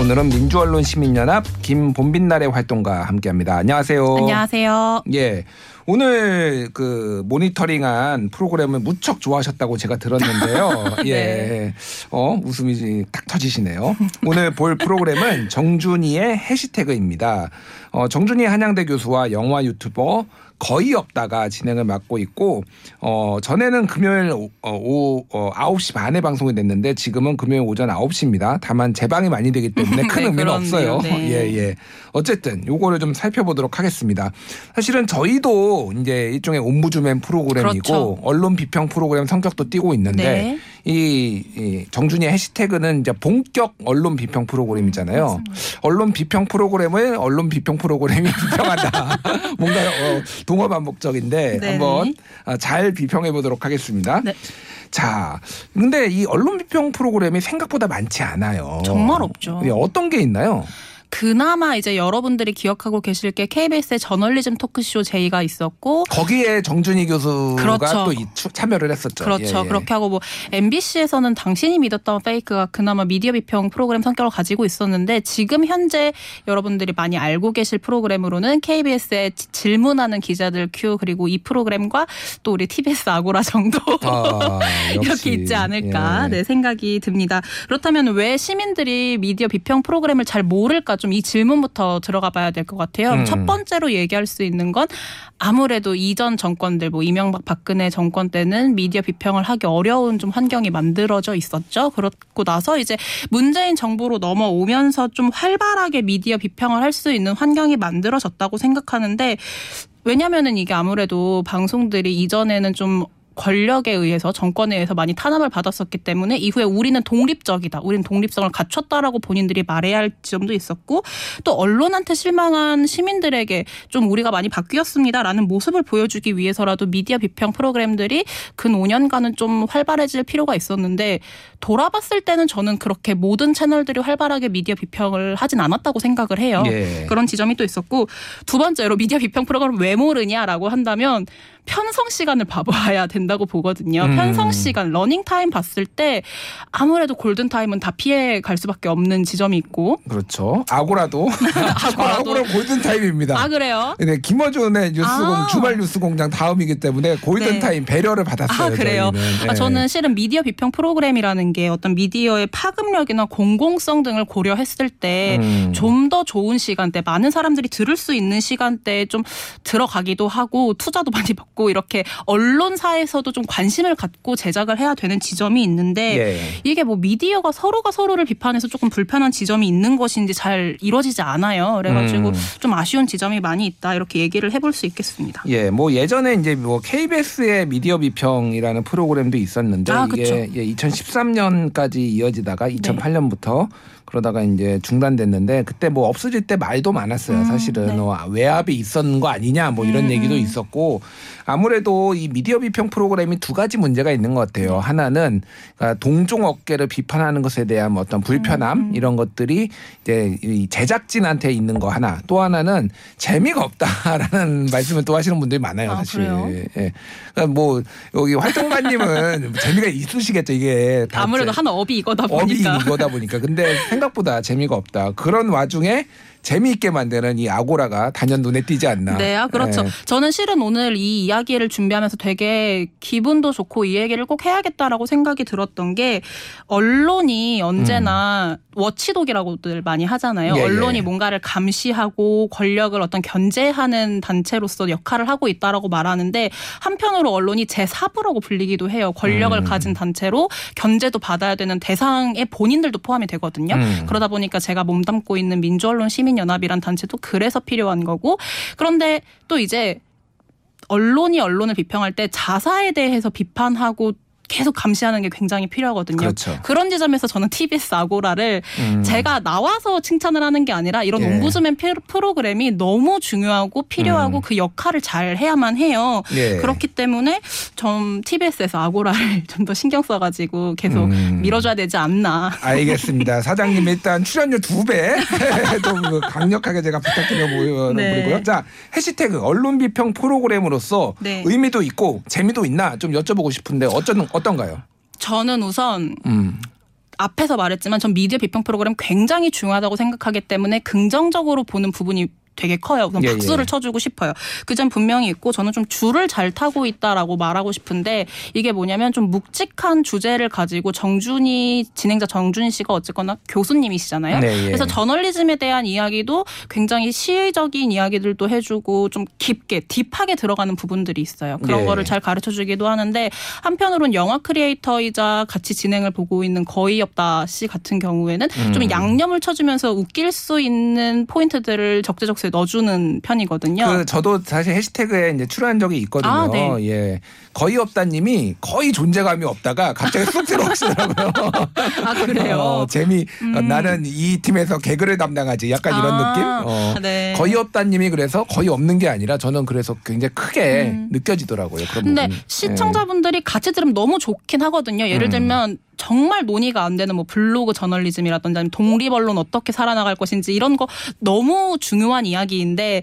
오늘은 민주언론 시민연합 김본빈날의 활동가 함께합니다. 안녕하세요. 안녕하세요. 예. 오늘 그 모니터링한 프로그램을 무척 좋아하셨다고 제가 들었는데요. 예. 네. 어, 웃음이 딱 터지시네요. 오늘 볼 프로그램은 정준이의 해시태그입니다. 어, 정준이 한양대 교수와 영화 유튜버 거의 없다가 진행을 맡고 있고 어 전에는 금요일 오, 어, 오, 어, 9시 반에 방송이 됐는데 지금은 금요일 오전 9시입니다. 다만 재방이 많이 되기 때문에 큰 네, 의미는 그렇네요. 없어요. 네. 예, 예. 어쨌든 요거를 좀 살펴보도록 하겠습니다. 사실은 저희도 이제 일종의 옴부주맨 프로그램이고 그렇죠. 언론 비평 프로그램 성격도 띄고 있는데 네. 이, 이 정준이의 해시태그는 이제 본격 언론 비평 프로그램이잖아요. 언론 비평 프로그램을 언론 비평 프로그램이 비평한다. 뭔가 어, 동어 반복적인데 네. 한번 어, 잘 비평해 보도록 하겠습니다. 네. 자, 근데 이 언론 비평 프로그램이 생각보다 많지 않아요. 정말 없죠. 예, 어떤 게 있나요? 그나마 이제 여러분들이 기억하고 계실 게 KBS의 저널리즘 토크쇼 제의가 있었고 거기에 정준희 교수가 그렇죠. 또 이- 참여를 했었죠. 그렇죠. 예, 예. 그렇게 하고 뭐 MBC에서는 당신이 믿었던 페이크가 그나마 미디어 비평 프로그램 성격을 가지고 있었는데 지금 현재 여러분들이 많이 알고 계실 프로그램으로는 KBS의 질문하는 기자들 큐 그리고 이 프로그램과 또 우리 TBS 아고라 정도 아, 이렇게. 있지 않을까 예. 네, 생각이 듭니다. 그렇다면 왜 시민들이 미디어 비평 프로그램을 잘 모를까 좀 이 질문부터 들어가 봐야 될 것 같아요. 음. 첫 번째로 얘기할 수 있는 건 아무래도 이전 정권들 뭐 이명박 박근혜 정권 때는 미디어 비평을 하기 어려운 좀 환경이 만들어져 있었죠. 그렇고 나서 이제 문재인 정부로 넘어오면서 좀 활발하게 미디어 비평을 할 수 있는 환경이 만들어졌다고 생각하는데 왜냐면은 이게 아무래도 방송들이 이전에는 좀 권력에 의해서 정권에 의해서 많이 탄압을 받았었기 때문에 이후에 우리는 독립적이다. 우리는 독립성을 갖췄다라고 본인들이 말해야 할 지점도 있었고 또 언론한테 실망한 시민들에게 좀 우리가 많이 바뀌었습니다라는 모습을 보여주기 위해서라도 미디어 비평 프로그램들이 근 5년간은 좀 활발해질 필요가 있었는데 돌아봤을 때는 저는 그렇게 모든 채널들이 활발하게 미디어 비평을 하진 않았다고 생각을 해요. 예. 그런 지점이 또 있었고 두 번째로 미디어 비평 프로그램을 왜 모르냐라고 한다면 편성 시간을 봐봐야 된다고 보거든요. 음. 편성 시간, 러닝 타임 봤을 때 아무래도 골든 타임은 다 피해 갈 수밖에 없는 지점이 있고. 그렇죠. 아고라도 아고라도. 아고라 골든 타임입니다. 아 그래요? 네, 김어준의 뉴스공 아. 주말 뉴스공장 다음이기 때문에 골든 네. 타임 배려를 받았어요. 아 그래요? 저희는. 아, 예. 저는 실은 미디어 비평 프로그램이라는 게 어떤 미디어의 파급력이나 공공성 등을 고려했을 때 음. 좀더 좋은 시간대, 많은 사람들이 들을 수 있는 시간대에 좀 들어가기도 하고 투자도 많이 받고 이렇게 언론사에서도 좀 관심을 갖고 제작을 해야 되는 지점이 있는데 예. 이게 뭐 미디어가 서로가 서로를 비판해서 조금 불편한 지점이 있는 것인지 잘 이루어지지 않아요. 그래가지고 음. 좀 아쉬운 지점이 많이 있다 이렇게 얘기를 해볼 수 있겠습니다. 예, 뭐 예전에 이제 뭐 KBS의 미디어 비평이라는 프로그램도 있었는데 아, 이게. 예, 2013년까지 이어지다가 2008년부터 그러다가 이제 중단됐는데 그때 뭐 없어질 때 말도 많았어요. 음, 사실은 네. 어, 외압이 있었는 거 아니냐 뭐 이런 음, 얘기도 음. 있었고 아무래도 이 미디어 비평 프로그램이 두 가지 문제가 있는 것 같아요. 네. 하나는 그러니까 동종 업계를 비판하는 것에 대한 뭐 어떤 불편함 음, 이런 것들이 이제 이 제작진한테 있는 거 하나 또 하나는 재미가 없다라는 말씀을 또 하시는 분들이 많아요 아, 사실. 그래요? 예. 그러니까 뭐 여기 활동가님은 재미가 있으시겠죠 이게 다 아무래도 제- 한 업이 이거다 업이 보니까. 이거다 보니까 근데 생각보다 재미가 없다. 그런 와중에 재미있게 만드는 이 아고라가 단연 눈에 띄지 않나. 네, 아, 그렇죠. 예. 저는 실은 오늘 이 이야기를 준비하면서 되게 기분도 좋고 이 얘기를 꼭 해야겠다라고 생각이 들었던 게 언론이 언제나 watchdog이라고들 많이 하잖아요. 음. 예, 예. 언론이 뭔가를 감시하고 권력을 어떤 견제하는 단체로서 역할을 하고 있다라고 말하는데 한편으로 언론이 제4부라고 불리기도 해요. 권력을 음. 가진 단체로 견제도 받아야 되는 대상에 본인들도 포함이 되거든요. 음. 그러다 보니까 제가 몸담고 있는 민주언론 시민 연합이란 단체도 그래서 필요한 거고 그런데 또 이제 언론이 언론을 비평할 때 자사에 대해서 비판하고 계속 감시하는 게 굉장히 필요하거든요. 그렇죠. 런 지점에서 저는 TBS 아고라를 음. 제가 나와서 칭찬을 하는 게 아니라 이런 예. 옴부즈맨 피- 프로그램이 너무 중요하고 필요하고 음. 그 역할을 잘 해야만 해요. 예. 그렇기 때문에 좀 TBS에서 아고라를 좀 더 신경 써가지고 계속 음. 밀어줘야 되지 않나. 알겠습니다. 사장님 일단 출연료 두 배. 좀그 강력하게 제가 부탁드려 보이고요. 네. 자 해시태그 언론 비평 프로그램으로서 네. 의미도 있고 재미도 있나 좀 여쭤보고 싶은데 어쩐 어떤가요? 저는 우선 음. 앞에서 말했지만 전 미디어 비평 프로그램 굉장히 중요하다고 생각하기 때문에 긍정적으로 보는 부분이 되게 커요. 우선 예, 박수를 예. 쳐주고 싶어요. 그 점 분명히 있고 저는 좀 줄을 잘 타고 있다라고 말하고 싶은데 이게 뭐냐면 좀 묵직한 주제를 가지고 정준이 진행자 정준희 씨가 어쨌거나 교수님이시잖아요. 네, 예. 그래서 저널리즘에 대한 이야기도 굉장히 시의적인 이야기들도 해주고 좀 깊게 딥하게 들어가는 부분들이 있어요. 그런 예. 거를 잘 가르쳐주기도 하는데 한편으로는 영화 크리에이터이자 같이 진행을 보고 있는 거의 없다 씨 같은 경우에는 음. 좀 양념을 쳐주면서 웃길 수 있는 포인트들을 적재적소 에 넣어주는 편이거든요. 그 저도 사실 해시태그에 이제 출연한 적이 있거든요. 아, 네. 예. 거의 없다님이 거의 존재감이 없다가 갑자기 쑥 들어오시더라고요. 아 그래요. 어, 재미 어, 나는 이 팀에서 개그를 담당하지 약간 이런 아, 느낌. 어, 네. 거의 없다님이 그래서 거의 없는 게 아니라 저는 그래서 굉장히 크게 느껴지더라고요. 그런 음. 근데 부분이. 시청자분들이 같이 들으면 너무 좋긴 하거든요. 예를 음. 들면 정말 논의가 안 되는 뭐 블로그 저널리즘이라든지 아니면 독립 언론 어떻게 살아나갈 것인지 이런 거 너무 중요한 이야기인데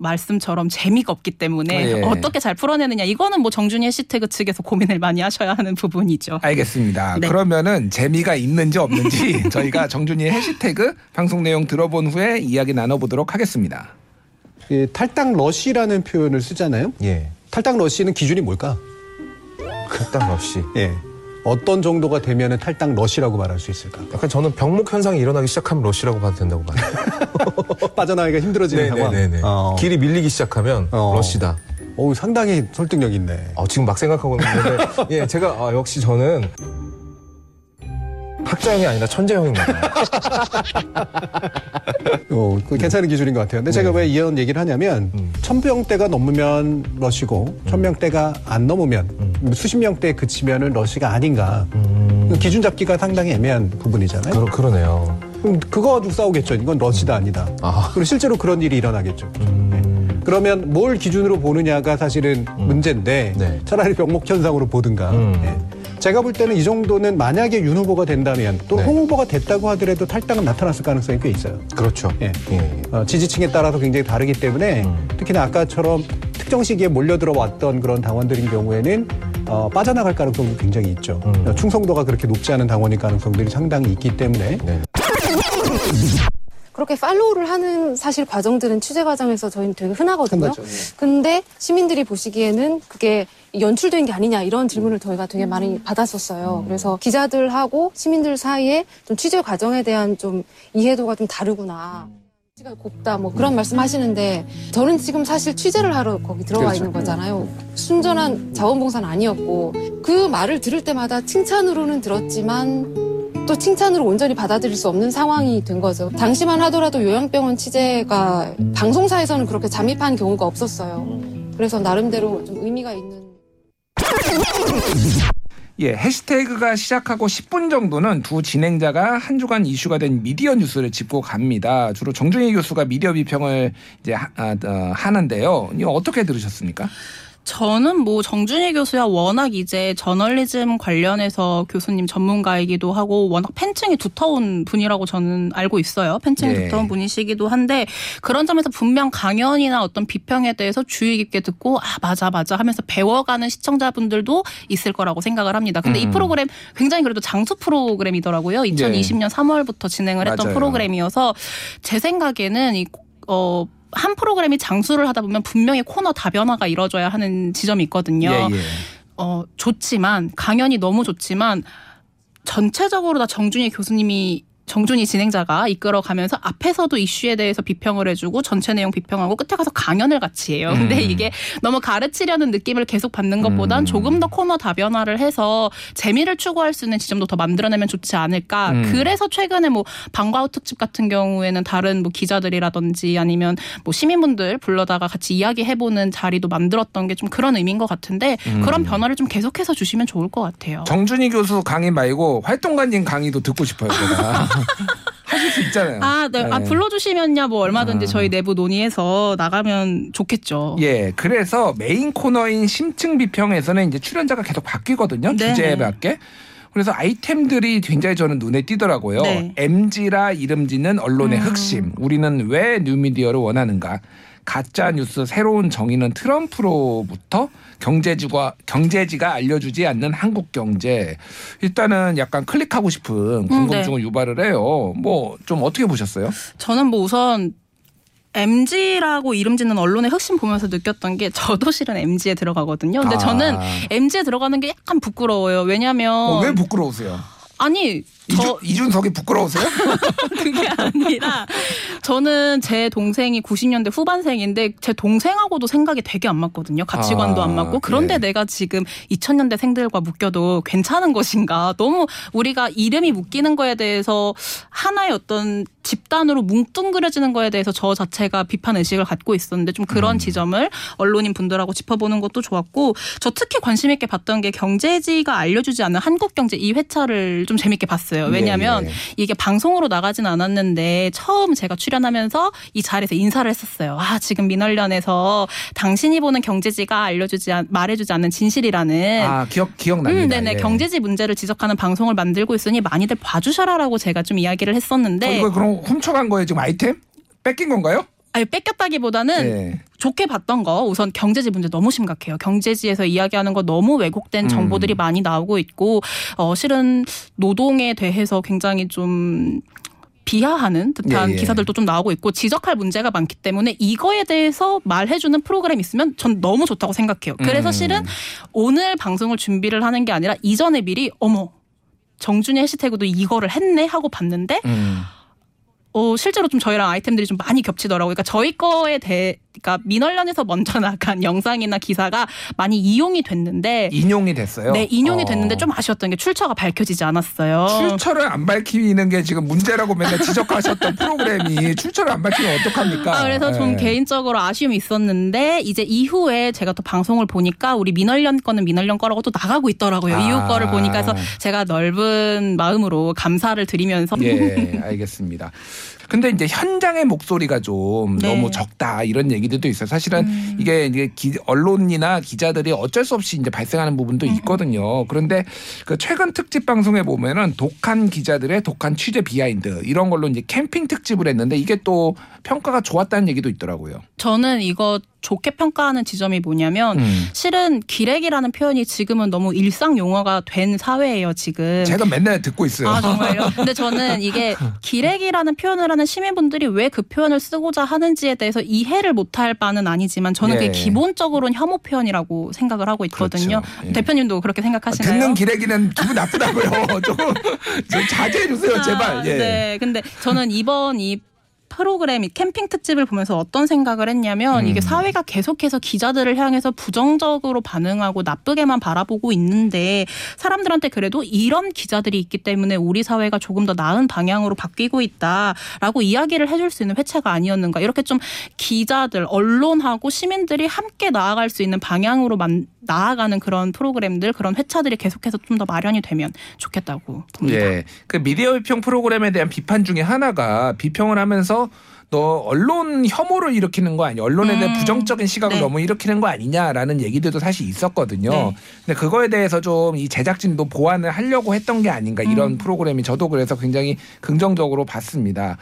말씀처럼 재미가 없기 때문에 예. 어떻게 잘 풀어내느냐 이거는 뭐 정준희 해시태그 측에서 고민을 많이 하셔야 하는 부분이죠. 알겠습니다. 네. 그러면은 재미가 있는지 없는지 저희가 정준이의 해시태그 방송 내용 들어본 후에 이야기 나눠보도록 하겠습니다. 이 탈당 러시라는 표현을 쓰잖아요. 예. 탈당 러시는 기준이 뭘까? 탈당 없이. 예. 어떤 정도가 되면 탈당 러시라고 말할 수 있을까? 약간 저는 병목 현상이 일어나기 시작하면 러시라고 봐도 된다고 봐요. 빠져나가기가 힘들어지는 상황. 네네네. 어. 길이 밀리기 시작하면 어. 러시다. 어우, 상당히 설득력 있네. 어, 지금 막 생각하고 있는데, 예, 제가 아, 역시 저는 학자형이 아니라 천재형입니다. 어, 그 괜찮은 기준인 것 같아요. 근데 제가 왜 이런 얘기를 하냐면 음. 천명대가 넘으면 러시고 천명대가 안 넘으면 수십 명대에 그치면은 러시가 아닌가. 그 기준 잡기가 상당히 애매한 부분이잖아요. 그러, 그러네요. 그럼 그거 가지고 싸우겠죠. 이건 러시다 아니다. 아. 그리고 실제로 그런 일이 일어나겠죠. 음. 네. 그러면 뭘 기준으로 보느냐가 사실은 문제인데 네. 차라리 병목 현상으로 보든가. 음. 예. 제가 볼 때는 이 정도는 만약에 윤 후보가 된다면 또 네. 홍 후보가 됐다고 하더라도 탈당은 나타났을 가능성이 꽤 있어요. 그렇죠. 예. 예. 어, 지지층에 따라서 굉장히 다르기 때문에 음. 특히나 아까처럼 특정 시기에 몰려 들어 왔던 그런 당원들인 경우에는 어, 빠져나갈 가능성도 굉장히 있죠. 음. 어, 충성도가 그렇게 높지 않은 당원일 가능성들이 상당히 있기 때문에 네. 그렇게 팔로우를 하는 사실 과정들은 취재 과정에서 저희는 되게 흔하거든요. 흔하죠, 예. 근데 시민들이 보시기에는 그게 연출된 게 아니냐 이런 질문을 저희가 되게 많이 받았었어요. 그래서 기자들하고 시민들 사이에 좀 취재 과정에 대한 좀 이해도가 좀 다르구나. 시가 곱다 뭐 그런 말씀하시는데 저는 지금 사실 취재를 하러 거기 들어가 그렇죠. 있는 거잖아요. 순전한 자원봉사는 아니었고 그 말을 들을 때마다 칭찬으로는 들었지만 또 칭찬으로 온전히 받아들일 수 없는 상황이 된 거죠. 당시만 하더라도 요양병원 취재가 방송사에서는 그렇게 잠입한 경우가 없었어요. 그래서 나름대로 좀 의미가 있는. 예, 해시태그가 시작하고 10분 정도는 두 진행자가 한 주간 이슈가 된 미디어 뉴스를 짚고 갑니다. 주로 정준희 교수가 미디어 비평을 이제 하, 아, 어, 하는데요. 이거 어떻게 들으셨습니까? 저는 뭐 정준희 교수야 워낙 이제 저널리즘 관련해서 교수님 전문가이기도 하고 워낙 팬층이 두터운 분이라고 저는 알고 있어요. 팬층이 예. 두터운 분이시기도 한데 그런 점에서 분명 강연이나 어떤 비평에 대해서 주의 깊게 듣고 아 맞아 맞아 하면서 배워가는 시청자분들도 있을 거라고 생각을 합니다. 근데 이 음. 프로그램 굉장히 그래도 장수 프로그램이더라고요. 2020년 3월부터 진행을 했던 맞아요. 프로그램이어서 제 생각에는 이 어, 한 프로그램이 장수를 하다 보면 분명히 코너 다변화가 이뤄져야 하는 지점이 있거든요. 예, 예. 어, 좋지만 강연이 너무 좋지만 전체적으로 다 정준희 교수님이 정준희 진행자가 이끌어가면서 앞에서도 이슈에 대해서 비평을 해주고 전체 내용 비평하고 끝에 가서 강연을 같이 해요. 근데 음. 이게 너무 가르치려는 느낌을 계속 받는 것보단 음. 조금 더 코너 다변화를 해서 재미를 추구할 수 있는 지점도 더 만들어내면 좋지 않을까. 음. 그래서 최근에 뭐 방과후 특집 같은 경우에는 다른 뭐 기자들이라든지 아니면 뭐 시민분들 불러다가 같이 이야기해보는 자리도 만들었던 게 좀 그런 의미인 것 같은데 음. 그런 변화를 좀 계속해서 주시면 좋을 것 같아요. 정준희 교수 강의 말고 활동가님 강의도 듣고 싶어요. 제가. 하실 수 있잖아요. 아, 네. 아, 네. 불러주시면요, 뭐 얼마든지 아. 저희 내부 논의해서 나가면 좋겠죠. 예, 그래서 메인 코너인 심층 비평에서는 이제 출연자가 계속 바뀌거든요. 네. 주제에 맞게. 그래서 아이템들이 굉장히 저는 눈에 띄더라고요. 네. MZ라 이름 짓는 언론의 음. 흑심. 우리는 왜 뉴미디어를 원하는가. 가짜 뉴스 새로운 정의는 트럼프로부터 경제지가 경제지가 알려주지 않는 한국 경제 일단은 약간 클릭하고 싶은 궁금증을 유발을 해요. 뭐 좀 어떻게 보셨어요? 저는 뭐 우선 MG라고 이름 짓는 언론의 혁신 보면서 느꼈던 게 저도 실은 MG에 들어가거든요. 근데 아. 저는 MG에 들어가는 게 약간 부끄러워요. 왜냐면 어, 왜 부끄러우세요? 아니 저 이준 석이 부끄러우세요? 그게 아니라 저는 제 동생이 90년대 후반생인데 제 동생하고도 생각이 되게 안 맞거든요. 가치관도 아, 안 맞고 그런데 네. 내가 지금 2000년대 생들과 묶여도 괜찮은 것인가? 너무 우리가 이름이 묶이는 거에 대해서 하나의 어떤 집단으로 뭉뚱그려지는 거에 대해서 저 자체가 비판 의식을 갖고 있었는데 좀 그런 음. 지점을 언론인 분들하고 짚어보는 것도 좋았고 저 특히 관심 있게 봤던 게 경제지가 알려주지 않는 한국 경제 이 회차를 좀 재밌게 봤어요. 왜냐하면 예, 예. 이게 방송으로 나가진 않았는데 처음 제가 출연하면서 이 자리에서 인사를 했었어요. 아 지금 민원련에서 당신이 보는 경제지가 알려주지 않, 말해주지 않는 진실이라는. 아 기억 기억납니다. 음, 네네 예. 경제지 문제를 지적하는 방송을 만들고 있으니 많이들 봐주셔라라고 제가 좀 이야기를 어, 했었는데 이거 그럼 훔쳐간 거예요 지금 아이템? 뺏긴 건가요? 아니 뺏겼다기보다는 예. 좋게 봤던 거 우선 경제지 문제 너무 심각해요. 경제지에서 이야기하는 거 너무 왜곡된 음. 정보들이 많이 나오고 있고 어 실은 노동에 대해서 굉장히 좀 비하하는 듯한 예, 예. 기사들도 좀 나오고 있고 지적할 문제가 많기 때문에 이거에 대해서 말해주는 프로그램 있으면 전 너무 좋다고 생각해요. 그래서 음. 실은 오늘 방송을 준비를 하는 게 아니라 이전에 미리 어머 정준이 해시태그도 이거를 했네 하고 봤는데 음. 어, 실제로 좀 저희랑 아이템들이 좀 많이 겹치더라고요. 그러니까 저희 거에 대해, 그러니까 민원련에서 먼저 나간 영상이나 기사가 많이 이용이 됐는데, 인용이 됐어요. 네, 인용이 어. 됐는데 좀 아쉬웠던 게 출처가 밝혀지지 않았어요. 출처를 안 밝히는 게 지금 문제라고 맨날 지적하셨던 프로그램이 출처를 안 밝히면 어떡합니까? 아, 그래서 좀 예. 개인적으로 아쉬움이 있었는데 이제 이후에 제가 또 방송을 보니까 우리 민언련 거는 민언련 거라고 또 나가고 있더라고요. 아. 이후 거를 보니까 그래서 제가 넓은 마음으로 감사를 드리면서 예, 알겠습니다. 근데 이제 현장의 목소리가 좀 네. 음. 너무 적다 이런 얘기들도 있어요. 사실은 이게 이제 기- 언론이나 기자들이 어쩔 수 없이 이제 발생하는 부분도 음. 있거든요. 그런데 그 최근 특집 방송에 보면은 독한 기자들의 독한 취재 behind 이런 걸로 이제 캠핑 특집을 했는데 이게 또 평가가 좋았다는 얘기도 있더라고요. 저는 이거 좋게 평가하는 지점이 뭐냐면 음. 실은 기레기라는 표현이 지금은 너무 일상 용어가 된 사회예요, 지금. 제가 맨날 듣고 있어요. 아 정말요? 근데 저는 이게 기레기라는 표현을 하는 시민분들이 왜 그 표현을 쓰고자 하는지에 대해서 이해를 못할 바는 아니지만 저는 예. 그게 기본적으로는 혐오 표현이라고 생각을 하고 있거든요. 그렇죠. 예. 대표님도 그렇게 생각하시나요? 듣는 기레기는 기분 나쁘다고요. 좀, 좀 자제해 주세요, 제발. 아, 예. 네. 근데 저는 이번 이 프로그램 이 캠핑 특집을 보면서 어떤 생각을 했냐면 음. 이게 사회가 계속해서 기자들을 향해서 부정적으로 반응하고 나쁘게만 바라보고 있는데 사람들한테 그래도 이런 기자들이 있기 때문에 우리 사회가 조금 더 나은 방향으로 바뀌고 있다라고 이야기를 해줄 수 있는 회차가 아니었는가 이렇게 좀 기자들 언론하고 시민들이 함께 나아갈 수 있는 방향으로 만, 나아가는 그런 프로그램들 그런 회차들이 계속해서 좀 더 마련이 되면 좋겠다고 봅니다. 예. 그 미디어 비평 프로그램에 대한 비판 중에 하나가 비평을 하면서 너 언론 혐오를 일으키는 거 아니야? 언론에 대한 음. 부정적인 시각을 네. 너무 일으키는 거 아니냐라는 얘기들도 사실 있었거든요. 네. 근데 그거에 대해서 좀 이 제작진도 보완을 하려고 했던 게 아닌가 이런 음. 프로그램이 저도 그래서 굉장히 긍정적으로 봤습니다.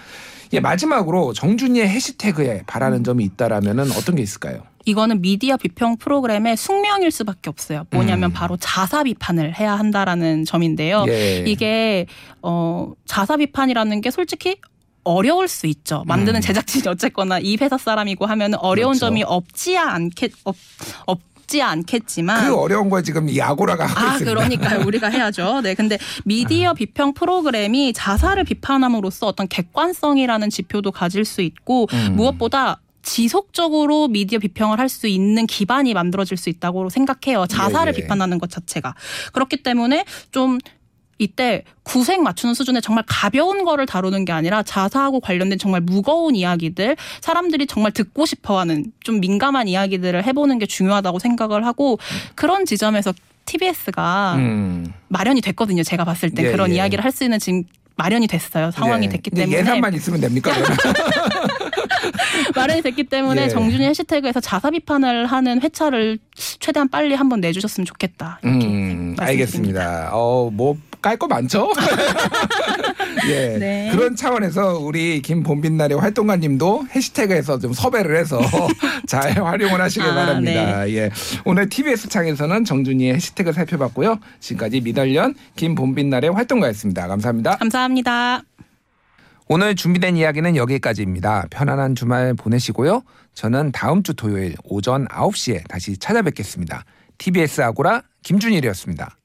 예, 마지막으로 정준이의 해시태그에 음. 바라는 점이 있다라면은 어떤 게 있을까요? 이거는 미디어 비평 프로그램의 숙명일 수밖에 없어요. 뭐냐면 음. 바로 자사 비판을 해야 한다라는 점인데요. 예. 이게 어 자사 비판이라는 게 솔직히 어려울 수 있죠. 만드는 음. 제작진이 어쨌거나 이 회사 사람이고 하면 어려운 그렇죠. 점이 없지 않겠 없, 없 지 않겠지만 그 어려운 걸 지금 이 아고라가 하고 아, 있습니다. 그러니까요. 우리가 해야죠. 네. 근데 미디어 비평 프로그램이 자사를 비판함으로써 어떤 객관성이라는 지표도 가질 수 있고 음. 무엇보다 지속적으로 미디어 비평을 할 수 있는 기반이 만들어질 수 있다고 생각해요. 자사를 예, 예. 비판하는 것 자체가. 그렇기 때문에 좀 이때 구색 맞추는 수준의 정말 가벼운 거를 다루는 게 아니라 자사하고 관련된 정말 무거운 이야기들 사람들이 정말 듣고 싶어 하는 좀 민감한 이야기들을 해보는 게 중요하다고 생각을 하고 그런 지점에서 TBS가 음. 마련이 됐거든요. 제가 봤을 때 예, 그런 예. 이야기를 할 수 있는 지금 마련이 됐어요. 상황이 네. 됐기 때문에 예산만 있으면 됩니까? 마련이 됐기 때문에 예. 정준이 해시태그에서 자사 비판을 하는 회차를 최대한 빨리 한번 내주셨으면 좋겠다. 이렇게 음. 알겠습니다. 어, 뭐 깔 거 많죠? 예. 네. 그런 차원에서 우리 김봄빛날의 활동가님도 해시태그에서 좀 섭외를 해서 잘 활용을 하시길 아, 바랍니다. 예. 오늘 TBS 창에서는 정준이의 해시태그 살펴봤고요. 지금까지 미달년 김봄빛날의 활동가였습니다. 감사합니다. 감사합니다. 오늘 준비된 이야기는 여기까지입니다. 편안한 주말 보내시고요. 저는 다음 주 토요일 오전 9시에 다시 찾아뵙겠습니다. TBS 아고라 김준일이었습니다.